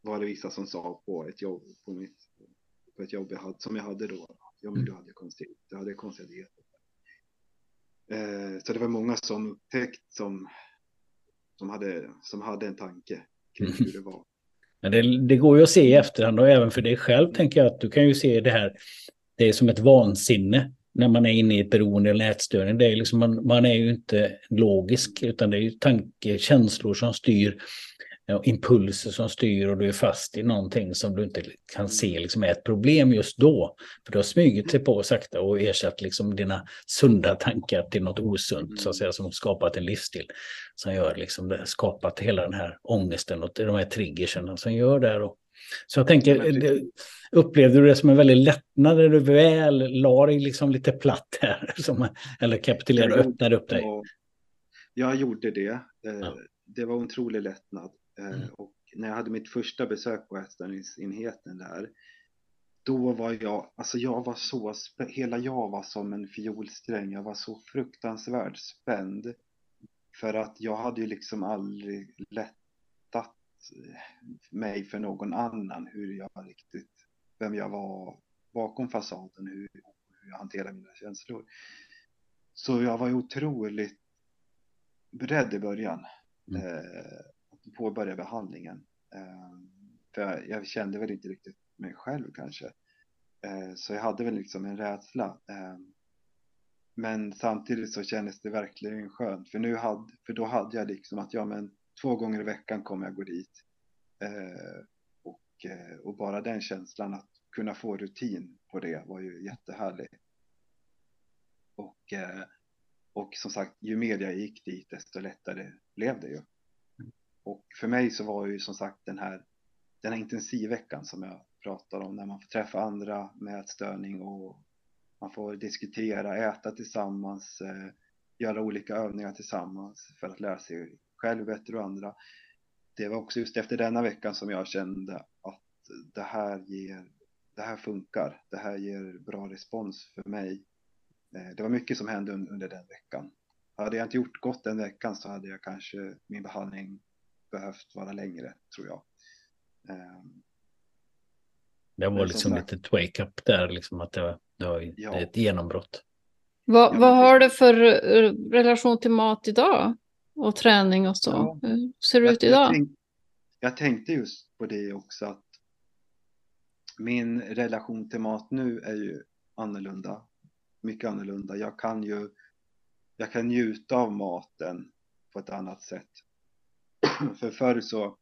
var det vissa som sa på ett jobb, på, mitt, på ett jobb jag hade, som jag hade då. Ja, men du hade konstigt, du hade konstiga dieter. Eh, så det var många som upptäckt som, som, hade, som hade en tanke kring hur det var. Men det, det, går ju att se i efterhand och även för dig själv tänker jag att du kan ju se det här. Det är som ett vansinne när man är inne i ett beroende eller ätstörning. Det är liksom, man, man är ju inte logisk utan det är ju tanke, känslor som styr impulser som styr och du är fast i någonting som du inte kan se liksom är ett problem just då. För du har smugit sig på sakta och ersatt liksom dina sunda tankar till något osunt så att säga som skapat en livsstil som gör liksom det, skapat hela den här ångesten och de här triggersen som gör det. Och, så jag tänker, upplevde du det som en väldig lättnad när du väl la dig liksom lite platt här? Som, eller kapitulerade och öppnade upp dig? Jag gjorde det. Ja. Det var en otrolig lättnad. Eh, mm. Och när jag hade mitt första besök på ätstörningsenheten där, då var jag, alltså jag var så, hela jag var som en fiolsträng, jag var så fruktansvärt spänd. För att jag hade ju liksom aldrig lättat mig för någon annan hur jag riktigt, vem jag var bakom fasaden, hur, hur jag hanterade mina känslor. Så jag var otroligt beredd i början. Mm. Eh, påbörja behandlingen. Eh, för jag, jag, kände väl inte riktigt mig själv kanske. Eh, så jag hade väl liksom en rädsla. Eh, men samtidigt så kändes det verkligen skönt. För, nu hade, för då hade jag liksom att ja, men två gånger i veckan kommer jag gå dit. Eh, och, eh, och bara den känslan att kunna få rutin på det var ju jättehärlig. Och, eh, och som sagt, ju mer jag gick dit, desto lättare blev det ju. Och för mig så var ju som sagt den här, den här intensivveckan som jag pratar om när man får träffa andra med ätstörning och man får diskutera, äta tillsammans, eh, göra olika övningar tillsammans för att lära sig själv bättre och andra. Det var också just efter denna veckan som jag kände att det här ger, det här funkar, det här ger bra respons för mig. Eh, det var mycket som hände under den veckan. Hade jag inte gjort gott den veckan så hade jag kanske min behandling behövt vara längre, tror jag. Ehm, det var liksom lite wake-up där, liksom att det, var, det, var, ja. det är ett genombrott. Vad, ja, vad har du för eh, relation till mat idag? Och träning och så? Ja. Hur ser det ut idag? Jag, tänk, jag tänkte just på det också, att min relation till mat nu är ju annorlunda. Mycket annorlunda. Jag kan ju jag kan njuta av maten på ett annat sätt. För förr så,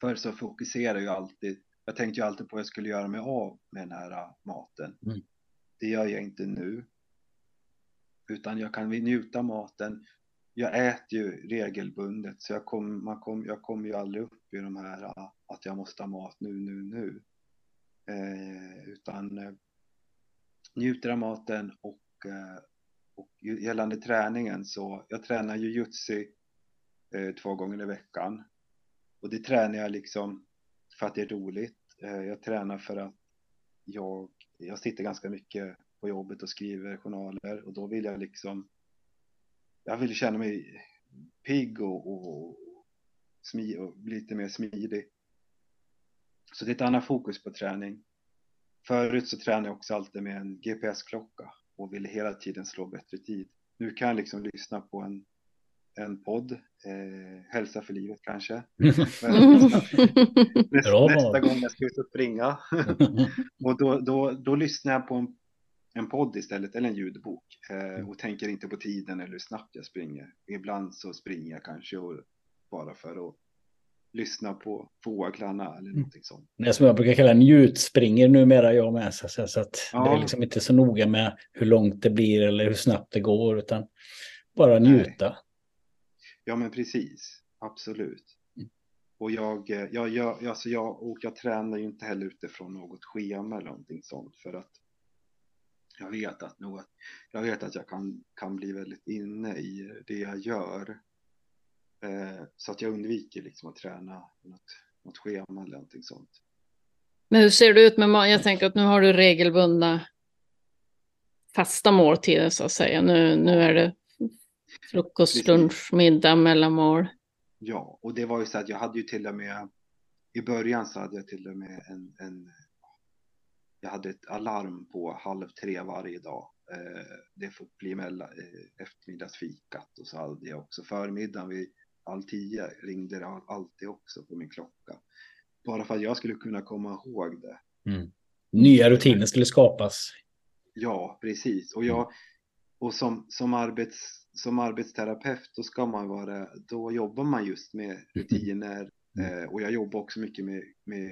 förr så fokuserar jag alltid, jag tänkte ju alltid på vad jag skulle göra mig av med den här äh, maten. Mm. Det gör jag inte nu. Utan jag kan njuta maten. Jag äter ju regelbundet så jag kommer kom, jag kom ju aldrig upp i de här äh, att jag måste ha mat nu, nu, nu. Eh, utan eh, njuter av maten och, eh, och gällande träningen så jag tränar ju jutsu eh, Eh, två gånger i veckan. Och det tränar jag liksom för att det är roligt. Eh, jag tränar för att jag, jag sitter ganska mycket på jobbet och skriver journaler och då vill jag liksom, jag vill känna mig pigg och, och, smi, och lite mer smidig. Så det är ett annat fokus på träning. Förut så tränade jag också alltid med en GPS-klocka och ville hela tiden slå bättre tid. Nu kan jag liksom lyssna på en en podd, eh, Hälsa för livet kanske. Mm. nästa, nästa gång jag ska ut och springa. och då, då, då lyssnar jag på en, en podd istället, eller en ljudbok. Eh, och tänker inte på tiden eller hur snabbt jag springer. Ibland så springer jag kanske och, bara för att lyssna på fåglarna eller någonting sånt. Det som jag brukar kalla njutspringer numera jag med. Så, så, att det Ja. är liksom inte så noga med hur långt det blir eller hur snabbt det går. Utan bara njuta. Ja, men precis. Absolut. Mm. Och jag, eh, jag, jag, alltså jag, och jag tränar ju inte heller utifrån något schema eller någonting sånt för att jag vet att, något, jag, vet att jag kan, kan bli väldigt inne i det jag gör. Eh, så att jag undviker liksom att träna något, något schema eller någonting sånt. Men hur ser det ut med? Jag tänker att nu har du regelbundna fasta måltider så att säga. Nu, nu är det frukost, Precis. lunch, middag, mellanmål. Ja, och det var ju så att jag hade ju till och med i början så hade jag till och med en, en jag hade ett alarm på halv tre varje dag. Eh, det får bli mellan eh, eftermiddagsfikat och så hade jag också förmiddagen vid halv tio ringde det all- alltid också på min klocka. Bara för att jag skulle kunna komma ihåg det. Mm. Nya rutiner skulle skapas. Ja, precis. Och jag och som, som, arbets, som arbetsterapeut då ska man vara, då jobbar man just med rutiner eh, och jag jobbar också mycket med, med,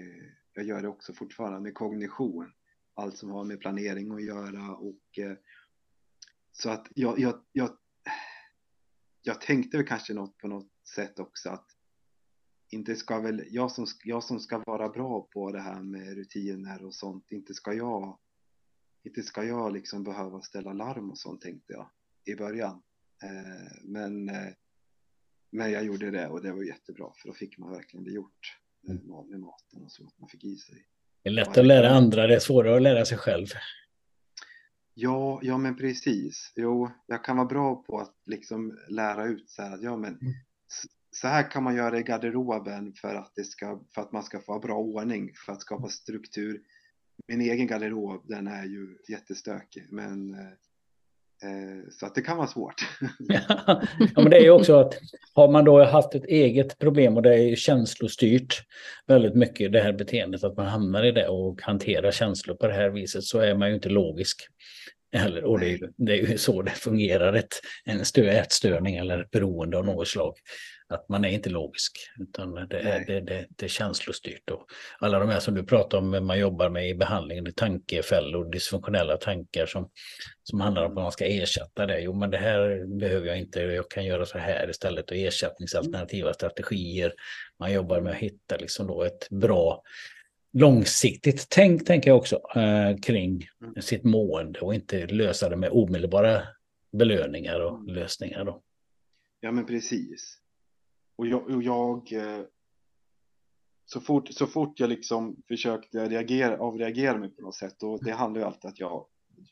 jag gör det också fortfarande med kognition, allt som har med planering att göra och eh, så att jag, jag, jag, jag tänkte väl kanske något på något sätt också att inte ska väl jag som, jag som ska vara bra på det här med rutiner och sånt, inte ska jag inte ska jag liksom behöva ställa larm och sånt tänkte jag i början. Eh, men, eh, men jag gjorde det och det var jättebra för då fick man verkligen det gjort eh, med, med maten och så att man fick i sig. Det är lätt att lära andra, det är svårare att lära sig själv. Ja, ja men precis. Jo, jag kan vara bra på att liksom lära ut så här att ja men Mm. så här kan man göra i garderoben för att det ska för att man ska få bra ordning för att skapa struktur. Min egen garderob den är ju jättestökig men så att det kan vara svårt. ja, men det är ju också att har man då haft ett eget problem och det är känslostyrt väldigt mycket det här beteendet att man hamnar i det och hanterar känslor på det här viset så är man ju inte logisk. Heller. Och det är, ju, det är ju så det fungerar, ett, en stö, ätstörning eller ett beroende av något slag. Att man är inte logisk, utan det är, det, det, det är känslostyrt. Och alla de här som du pratar om, man jobbar med i behandlingen, det är tankefällor, dysfunktionella tankar som, som handlar om att man ska ersätta det. Jo, men det här behöver jag inte, jag kan göra så här istället och ersättningsalternativa strategier. Man jobbar med att hitta liksom då ett bra långsiktigt tänk, tänker jag också, eh, kring Mm. sitt mående och inte lösa det med omedelbara belöningar och Mm. lösningar. Då. Ja men precis. Och jag, och jag eh, så, fort, så fort jag liksom försökte reagera, avreagera mig på något sätt och det handlar ju alltid att jag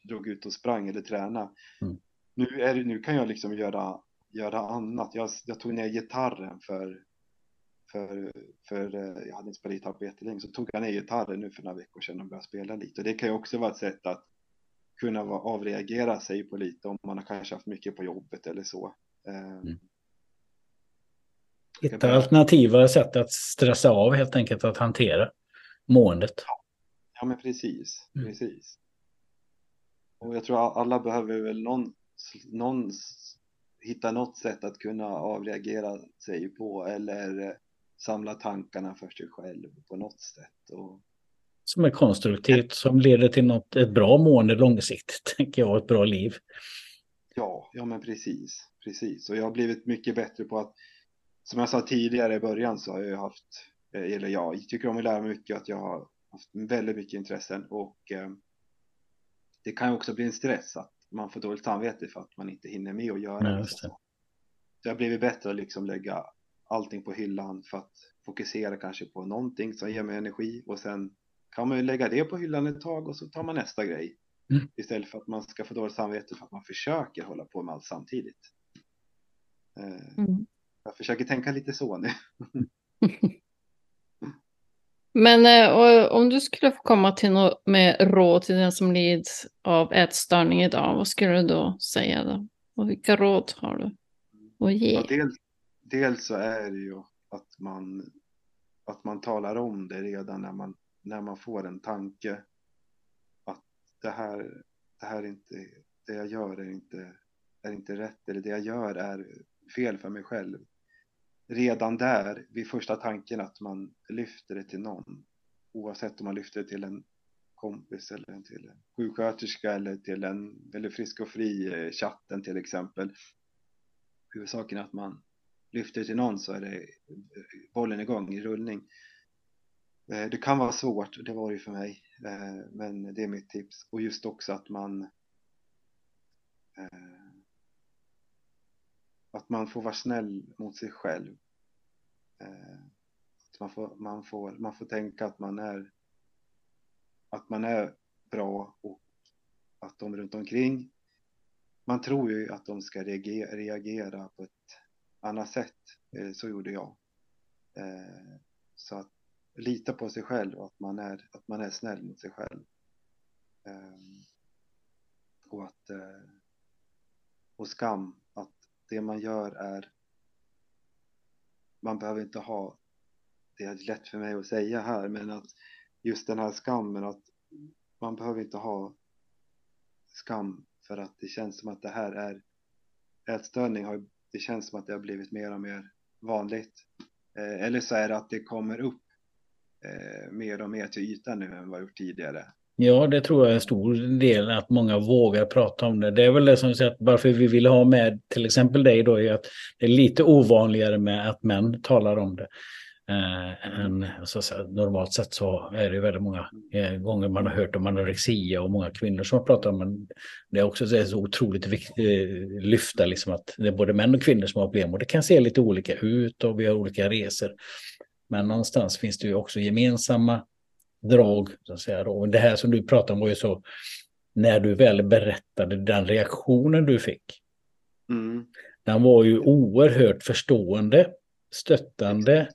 drog ut och sprang eller tränade. Mm. Nu, är nu kan jag liksom göra, göra annat. Jag, jag tog ner gitarren för, för, för eh, jag hade inte spelat gitarr på jättelänge så tog jag ner gitarren nu för några veckor sedan och började spela lite. Och det kan ju också vara ett sätt att kunna avreagera sig på lite om man har kanske haft mycket på jobbet eller så. Eh, Mm. Hitta alternativa sätt att stressa av helt enkelt, att hantera måendet. Ja, men precis, Mm. precis. Och jag tror alla behöver väl någon, någon hitta något sätt att kunna avreagera sig på eller eh, samla tankarna för sig själv på något sätt. Och, Som är konstruktivt, som leder till något, ett bra mående långsiktigt, tänker jag, ett bra liv. ja, ja, men precis, precis. Och jag har blivit mycket bättre på att, som jag sa tidigare i början så har jag ju haft, eh, eller jag tycker om att lära mig mycket, att jag har haft väldigt mycket intressen och eh, det kan ju också bli en stress att man får dåligt samvete för att man inte hinner med att göra just det. Så jag har blivit bättre att liksom lägga allting på hyllan för att fokusera kanske på någonting som ger mig energi och sen kan man ju lägga det på hyllan ett tag och så tar man nästa grej. Mm. Istället för att man ska få dåligt samvete för att man försöker hålla på med allt samtidigt. Eh, Mm. Jag försöker tänka lite så nu. Men eh, om du skulle få komma till något med råd till den som lids av ätstörning idag, vad skulle du då säga då? Och vilka råd har du? att ge? Ja, dels, dels så är det ju att man, att man talar om det redan när man, när man får en tanke. Att det här, det här är inte, det jag gör är inte, är inte rätt eller det jag gör är fel för mig själv. Redan där, vid första tanken att man lyfter det till någon. Oavsett om man lyfter det till en kompis eller till en sjuksköterska eller till en väldigt frisk och Fri-chatten eh, till exempel. Huvudsaken är att man lyfter till någon så är det eh, bollen igång i rullning. Eh, det kan vara svårt, det var det för mig, men det är mitt tips. Och just också att man att man får vara snäll mot sig själv. Eh, att man, får, man, får, man får tänka att man är att man är bra och att de runt omkring man tror ju att de ska reagera, reagera på ett annat sätt. Eh, så gjorde jag. Eh, så att lita på sig själv och att man är, att man är snäll mot sig själv. Eh, och att eh, och skam, det man gör är man behöver inte ha det är lätt för mig att säga här men att just den här skammen att man behöver inte ha skam för att det känns som att det här är ätstörning har det känns som att det har blivit mer och mer vanligt. Eh, eller så är det att det kommer upp eh, mer och mer till ytan nu än vad gjort tidigare. Ja, det tror jag är en stor del att många vågar prata om det. Det är väl det som säger att varför vi vill ha med till exempel dig då är att det är lite ovanligare med att män talar om det. Eh, än, så säga, normalt sett så är det väldigt många eh, gånger man har hört om anorexia och många kvinnor som har pratat om det. det är också så, är så otroligt viktigt eh, lyfta liksom att det är både män och kvinnor som har problem och det kan se lite olika ut och vi har olika resor. Men någonstans finns det ju också gemensamma drag. Så att säga, och det här som du pratar om var ju så när du väl berättade den reaktionen du fick. Mm. Den var ju oerhört förstående, stöttande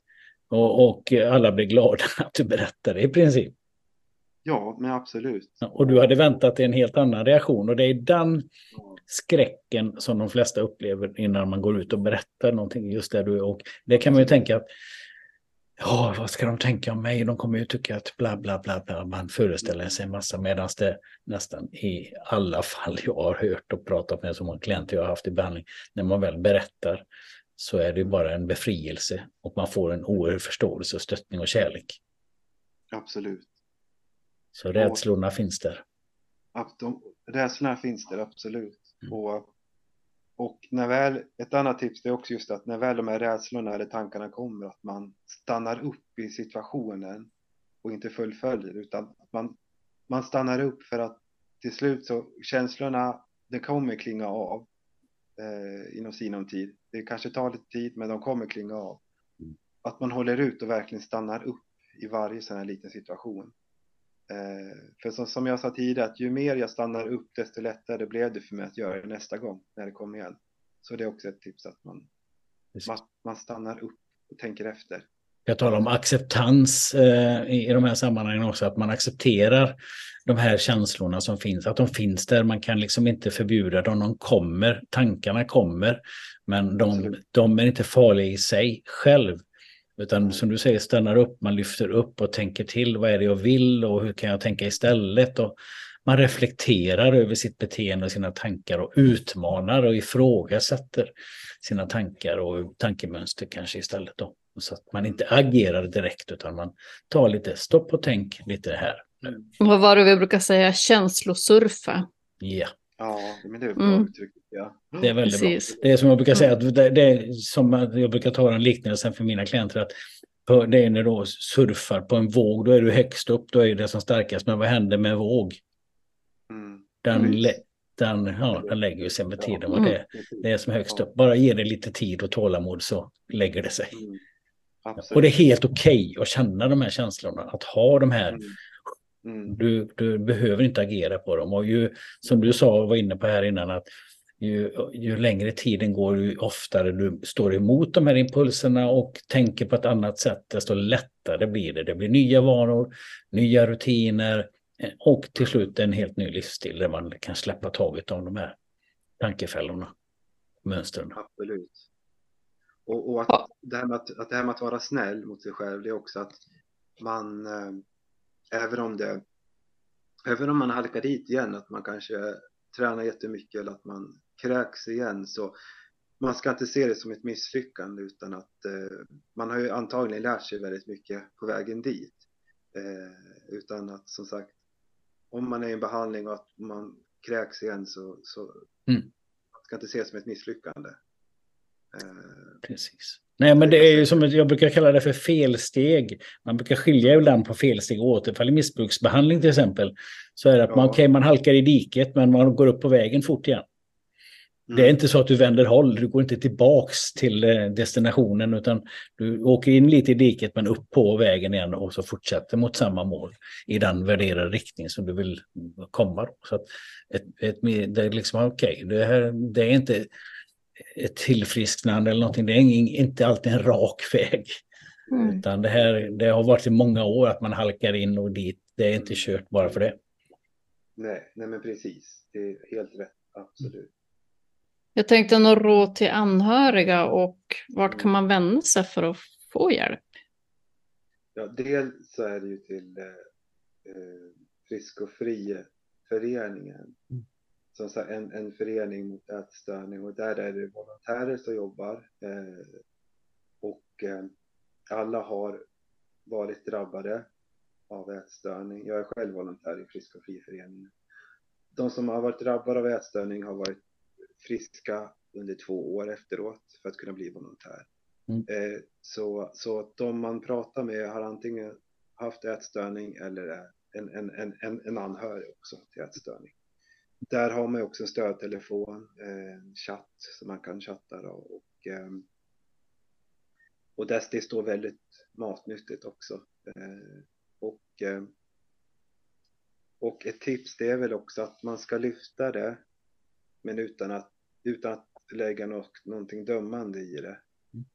och, och alla blev glada att du berättade i princip. Ja, men absolut. Och du hade väntat dig en helt annan reaktion och det är den skräcken som de flesta upplever innan man går ut och berättar någonting. Just där du och det kan man ju tänka att ja, vad ska de tänka om mig? De kommer ju tycka att bla bla bla bla. Man föreställer sig en massa medan det nästan i alla fall jag har hört och pratat med så många klienter jag har haft i behandling när man väl berättar så är det bara en befrielse och man får en oerhörd förståelse och stöttning och kärlek. Absolut. Så rädslorna och, finns där. De, rädslorna finns där, absolut. Mm. Och, och när väl, ett annat tips är också just att när väl de här rädslorna eller tankarna kommer, att man stannar upp i situationen och inte fullföljer, utan att man, man stannar upp för att till slut så känslorna, det kommer klinga av eh, inom sinom tid. Det kanske tar lite tid, men de kommer klinga av. Mm. Att man håller ut och verkligen stannar upp i varje sån här liten situation. Eh, för som, som jag sa tidigare, att ju mer jag stannar upp, desto lättare blev det för mig att göra det nästa gång när det kommer igen. Så det är också ett tips att man, man, man stannar upp och tänker efter. Jag talar om acceptans eh, i, i de här sammanhangen också, att man accepterar de här känslorna som finns, att de finns där. Man kan liksom inte förbjuda dem, de kommer, tankarna kommer, men de, de är inte farliga i sig själv. Utan som du säger, stannar upp, man lyfter upp och tänker till. Vad är det jag vill och hur kan jag tänka istället? Och man reflekterar över sitt beteende och sina tankar och utmanar och ifrågasätter sina tankar och tankemönster kanske istället. Då. Så att man inte agerar direkt utan man tar lite stopp och tänk lite här. Nu. Vad var det vi brukar säga, känslosurfa? Ja. Ja, men det är bra mm. uttryck. Ja. Det är väldigt Precis. bra. Det är som jag brukar säga, att det, det är som jag brukar ta den liknelsen för mina klienter, att det är när du surfar på en våg, då är du högst upp, då är det som starkast. Men vad händer med en våg? Mm. Den, den, ja, den lägger sig med tiden. Och det, det är som högst upp. Bara ge det lite tid och tålamod så lägger det sig. Mm. Och det är helt okej okay att känna de här känslorna, att ha de här mm. Du, du, behöver inte agera på dem. Och ju, som du sa och var inne på här innan, att ju, ju, längre tiden går, ju oftare du står emot de här impulserna och tänker på ett annat sätt, desto lättare blir det. Det blir nya vanor, nya rutiner eh, och till slut en helt ny livsstil där man kan släppa taget om de här tankefällorna, mönstren. Absolut. Och, och att, ja. det här med att, att det här med att vara snäll mot sig själv, det är också att man, eh, även om det, även om man halkar dit igen, att man kanske tränar jättemycket eller att man kräks igen, så man ska inte se det som ett misslyckande utan att eh, man har ju antagligen lärt sig väldigt mycket på vägen dit. Eh, utan att som sagt, om man är i en behandling och att man kräks igen så, så mm. man ska inte se det som ett misslyckande. Eh, Precis. Nej, men det är ju som jag brukar kalla det för felsteg. Man brukar skilja ibland på felsteg och återfall i missbruksbehandling till exempel. Så är det att ja. man, okay, man halkar i diket men man går upp på vägen fort igen. Mm. Det är inte så att du vänder håll, du går inte tillbaks till eh, destinationen utan du åker in lite i diket men upp på vägen igen och så fortsätter mot samma mål i den värderade riktning som du vill komma. Så att ett, ett, det är liksom okej, okay, det, det är inte ett tillfrisknande eller någonting, det är inte alltid en rak väg. Mm. Utan det, här, det har varit i många år att man halkar in och dit, det är inte kört bara för det. Nej, nej men precis, det är helt rätt, absolut. Jag tänkte något råd till anhöriga och vart kan man vända sig för att få hjälp? Ja, dels så är det ju till eh, eh Frisk och Fri-föreningen. Mm. Som sagt, en, en förening mot ätstörning och där är det volontärer som jobbar. Eh, och eh, alla har varit drabbade av ätstörning. Jag är själv volontär i Frisk och Fri-föreningen. De som har varit drabbade av ätstörning har varit friska under två år efteråt för att kunna bli volontär. Mm. Eh, så, så att de man pratar med har antingen haft ätstörning eller är en, en, en, en anhörig också till ätstörning. Där har man också en stödtelefon, en chatt som man kan chatta då, och, ehm, och där det står väldigt matnyttigt också. Eh, och, ehm, och ett tips det är väl också att man ska lyfta det men utan att, utan att lägga något, någonting dömande i det. Mm.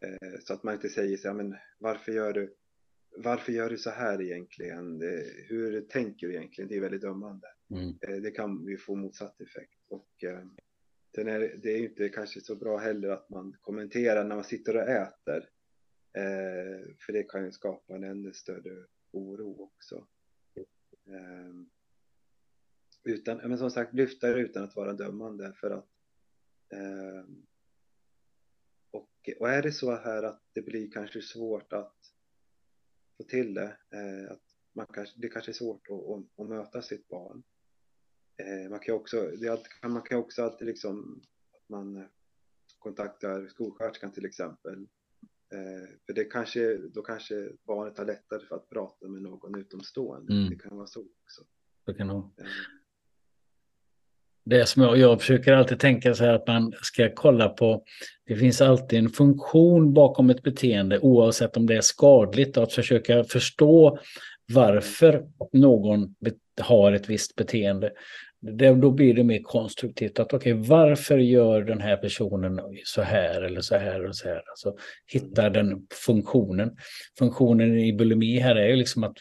Eh, så att man inte säger så här, men varför gör du, varför gör du så här egentligen? Hur tänker du egentligen? Det är väldigt dömande. Mm. Eh, det kan ju få motsatt effekt. Och eh, sen är det är inte kanske så bra heller att man kommenterar när man sitter och äter. För det kan ju skapa en ännu större oro också. Utan, men som sagt, lyfta det utan att vara dömande för att eh, och, och är det så här att det blir kanske svårt att få till det, eh, att man kanske, det kanske är svårt att, att, möta sitt barn. Eh, man kan också, det, man kan också alltid liksom, att man kontaktar skolsköterskan till exempel. Eh, för det kanske, då kanske barnet har lättare för att prata med någon utomstående. Mm. Det kan vara så också. Det kan nog. Det som jag, jag försöker alltid tänka så här att man ska kolla på, det finns alltid en funktion bakom ett beteende oavsett om det är skadligt, att försöka förstå varför någon har ett visst beteende. Det, då blir det mer konstruktivt att okej, okay, varför gör den här personen så här eller så här och så här? Alltså hitta den funktionen. Funktionen i bulimi här är ju liksom att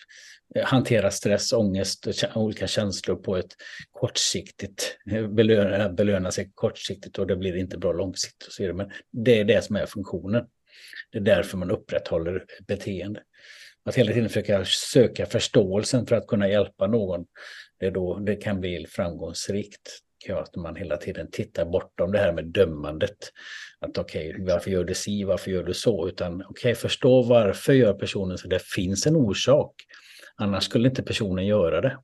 eh, hantera stress, ångest och olika känslor på ett kortsiktigt, eh, belöna, eh, belöna sig kortsiktigt och det blir inte bra långsiktigt. Och så vidare. Men det är det som är funktionen. Det är därför man upprätthåller beteende. Att hela tiden försöka söka förståelsen för att kunna hjälpa någon, det, då, det kan bli framgångsrikt. Att man hela tiden tittar bortom det här med dömandet. Att okej, okay, varför gör du si, varför gör du så? Utan okej, okay, förstå varför gör personen så. Det finns en orsak. Annars skulle inte personen göra det.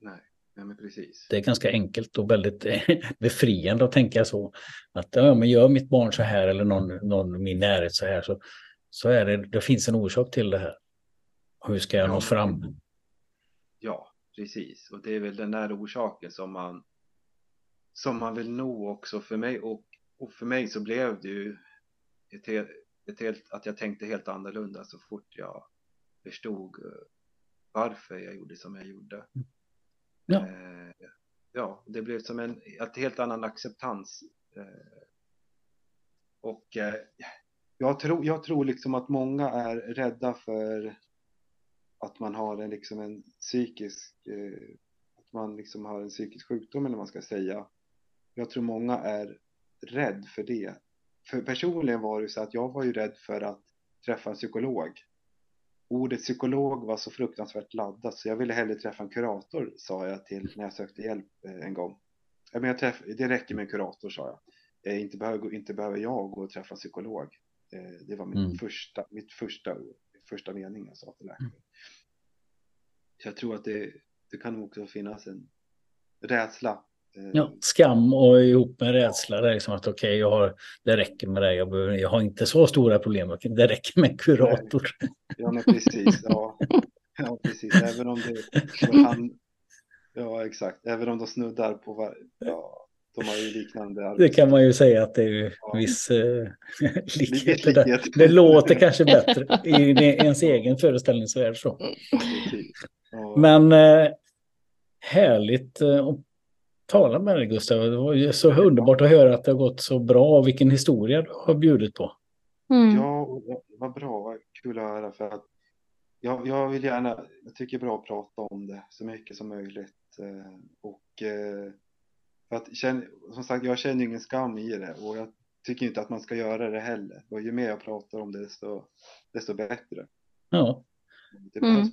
Nej, nej precis. Det är ganska enkelt och väldigt befriande att tänka så. Att ja, men gör mitt barn så här eller någon, någon min närhet så här så, så är det, det finns en orsak till det här. Hur ska jag ja, nå fram? Ja, precis. Och det är väl den där orsaken som man som man vill nå också för mig och, och för mig så blev det ju ett, ett helt, att jag tänkte helt annorlunda så fort jag förstod eh, varför jag gjorde som jag gjorde. Ja, eh, ja det blev som en ett helt annan acceptans. Eh, och eh, jag, tror, jag tror liksom att många är rädda för att man har en, liksom en psykisk, eh, att man liksom har en psykisk sjukdom eller vad man ska säga. Jag tror många är rädd för det för personligen var det så att jag var ju rädd för att träffa en psykolog. Ordet psykolog var så fruktansvärt laddat så jag ville hellre träffa en kurator sa jag till när jag sökte hjälp eh, en gång. Ja, men jag träff, det räcker med en kurator sa jag. Eh, inte, behöver, inte behöver jag gå och träffa en psykolog. Eh, det var min Mm. första, mitt första, första mening jag sa till läkaren. Så jag tror att det, det kan också finnas en rädsla. eh, Ja, skam och ihop med rädsla. Det är liksom att okej, jag har, det räcker med det. Jag, behöver, jag har inte så stora problem. Det räcker med en kurator. Ja, men precis. Ja, ja precis. Även om det han, Ja, exakt. Även om de snuddar på var, ja, de har ju liknande Det kan man ju säga att det är ju Ja. viss eh, likhet. Det, det låter kanske bättre i ens egen föreställningsvärld. Så. Precis. Ja, Men eh, härligt eh, att tala med dig Gustav. Det var ju så underbart att höra att det har gått så bra och vilken historia du har bjudit på. Mm. Ja, vad bra, vad kul att höra för att jag, jag vill gärna, jag tycker det är bra att prata om det så mycket som möjligt eh, och eh, för att känn, som sagt, jag känner ingen skam i det och jag tycker inte att man ska göra det heller och ju mer jag pratar om det desto, desto bättre. Ja, Mm.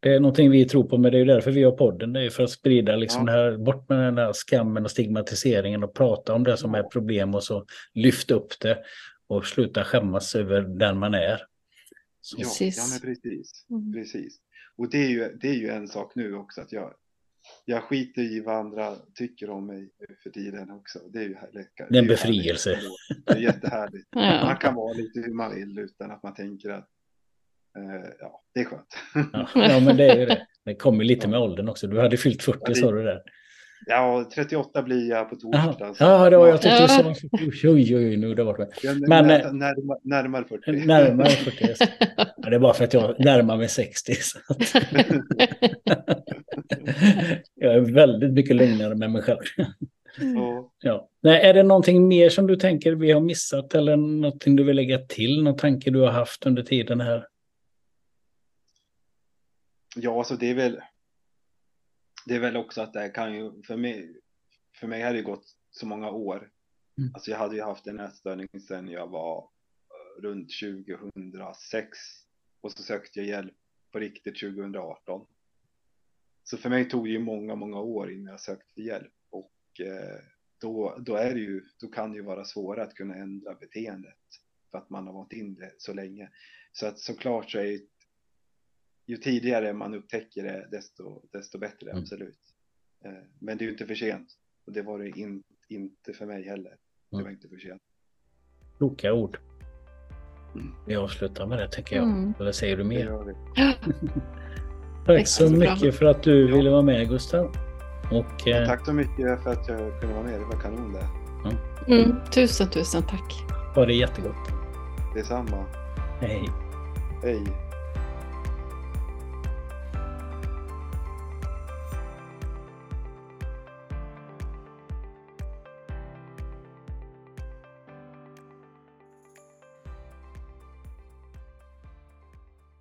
det är någonting vi tror på, men det är ju därför vi har podden. Det är för att sprida liksom Ja. det här, bort med den där skammen och stigmatiseringen och prata om det som är problem och så lyfta upp det och sluta skämmas över den man är. Så, Ja, Precis. ja men precis, Mm. precis. Och det är, ju, det är ju en sak nu också att jag, jag skiter i vad andra tycker om mig för tiden också. Det är ju härligt. Det är en härligt befrielse. Det är jättehärligt. Ja. Man kan vara lite hur man vill utan att man tänker att ja, det är skönt. ja, ja, men det är ju det. Det kommer lite med åldern också. Du hade fyllt 40 Ja, det- sa du där. Ja, 38 blir jag på torsdag. Ja, det var jag tyckte du Ja. sa. Oj, oj, oj, nu har det varit med. Men, nä- eh, närmare, närmare 40. Närmare 40. Ja, det är bara för att jag närmar mig 60. Så att... jag är väldigt mycket lugnare med mig själv. Ja. Ja. Nej, är det någonting mer som du tänker vi har missat eller någonting du vill lägga till? Någon tanke du har haft under tiden här? Ja, alltså det är väl. Det är väl också att det kan ju för mig. För mig har det gått så många år. Mm. Alltså jag hade ju haft en ätstörning sedan jag var eh, runt 2006 och så sökte jag hjälp på riktigt 2018. Så för mig tog det ju många, många år innan jag sökte hjälp och eh, då, då är det ju, då kan det ju vara svårare att kunna ändra beteendet för att man har varit in det så länge. Så att såklart så är ju tidigare man upptäcker det desto, desto bättre, Mm. absolut. Eh, Men det är ju inte för sent. Och det var det in, inte för mig heller. Det Mm. var inte för sent. Kloka ord. Mm. Vi avslutar med det tänker jag. Mm. Eller säger du mer? Tack så mycket för att du ville vara med Gustav. Och eh, Tack så mycket för att jag kunde vara med. Det var kanon det. Mm. Tusen, tusen tack. ha det jättegott. Detsamma. Hej. Hej.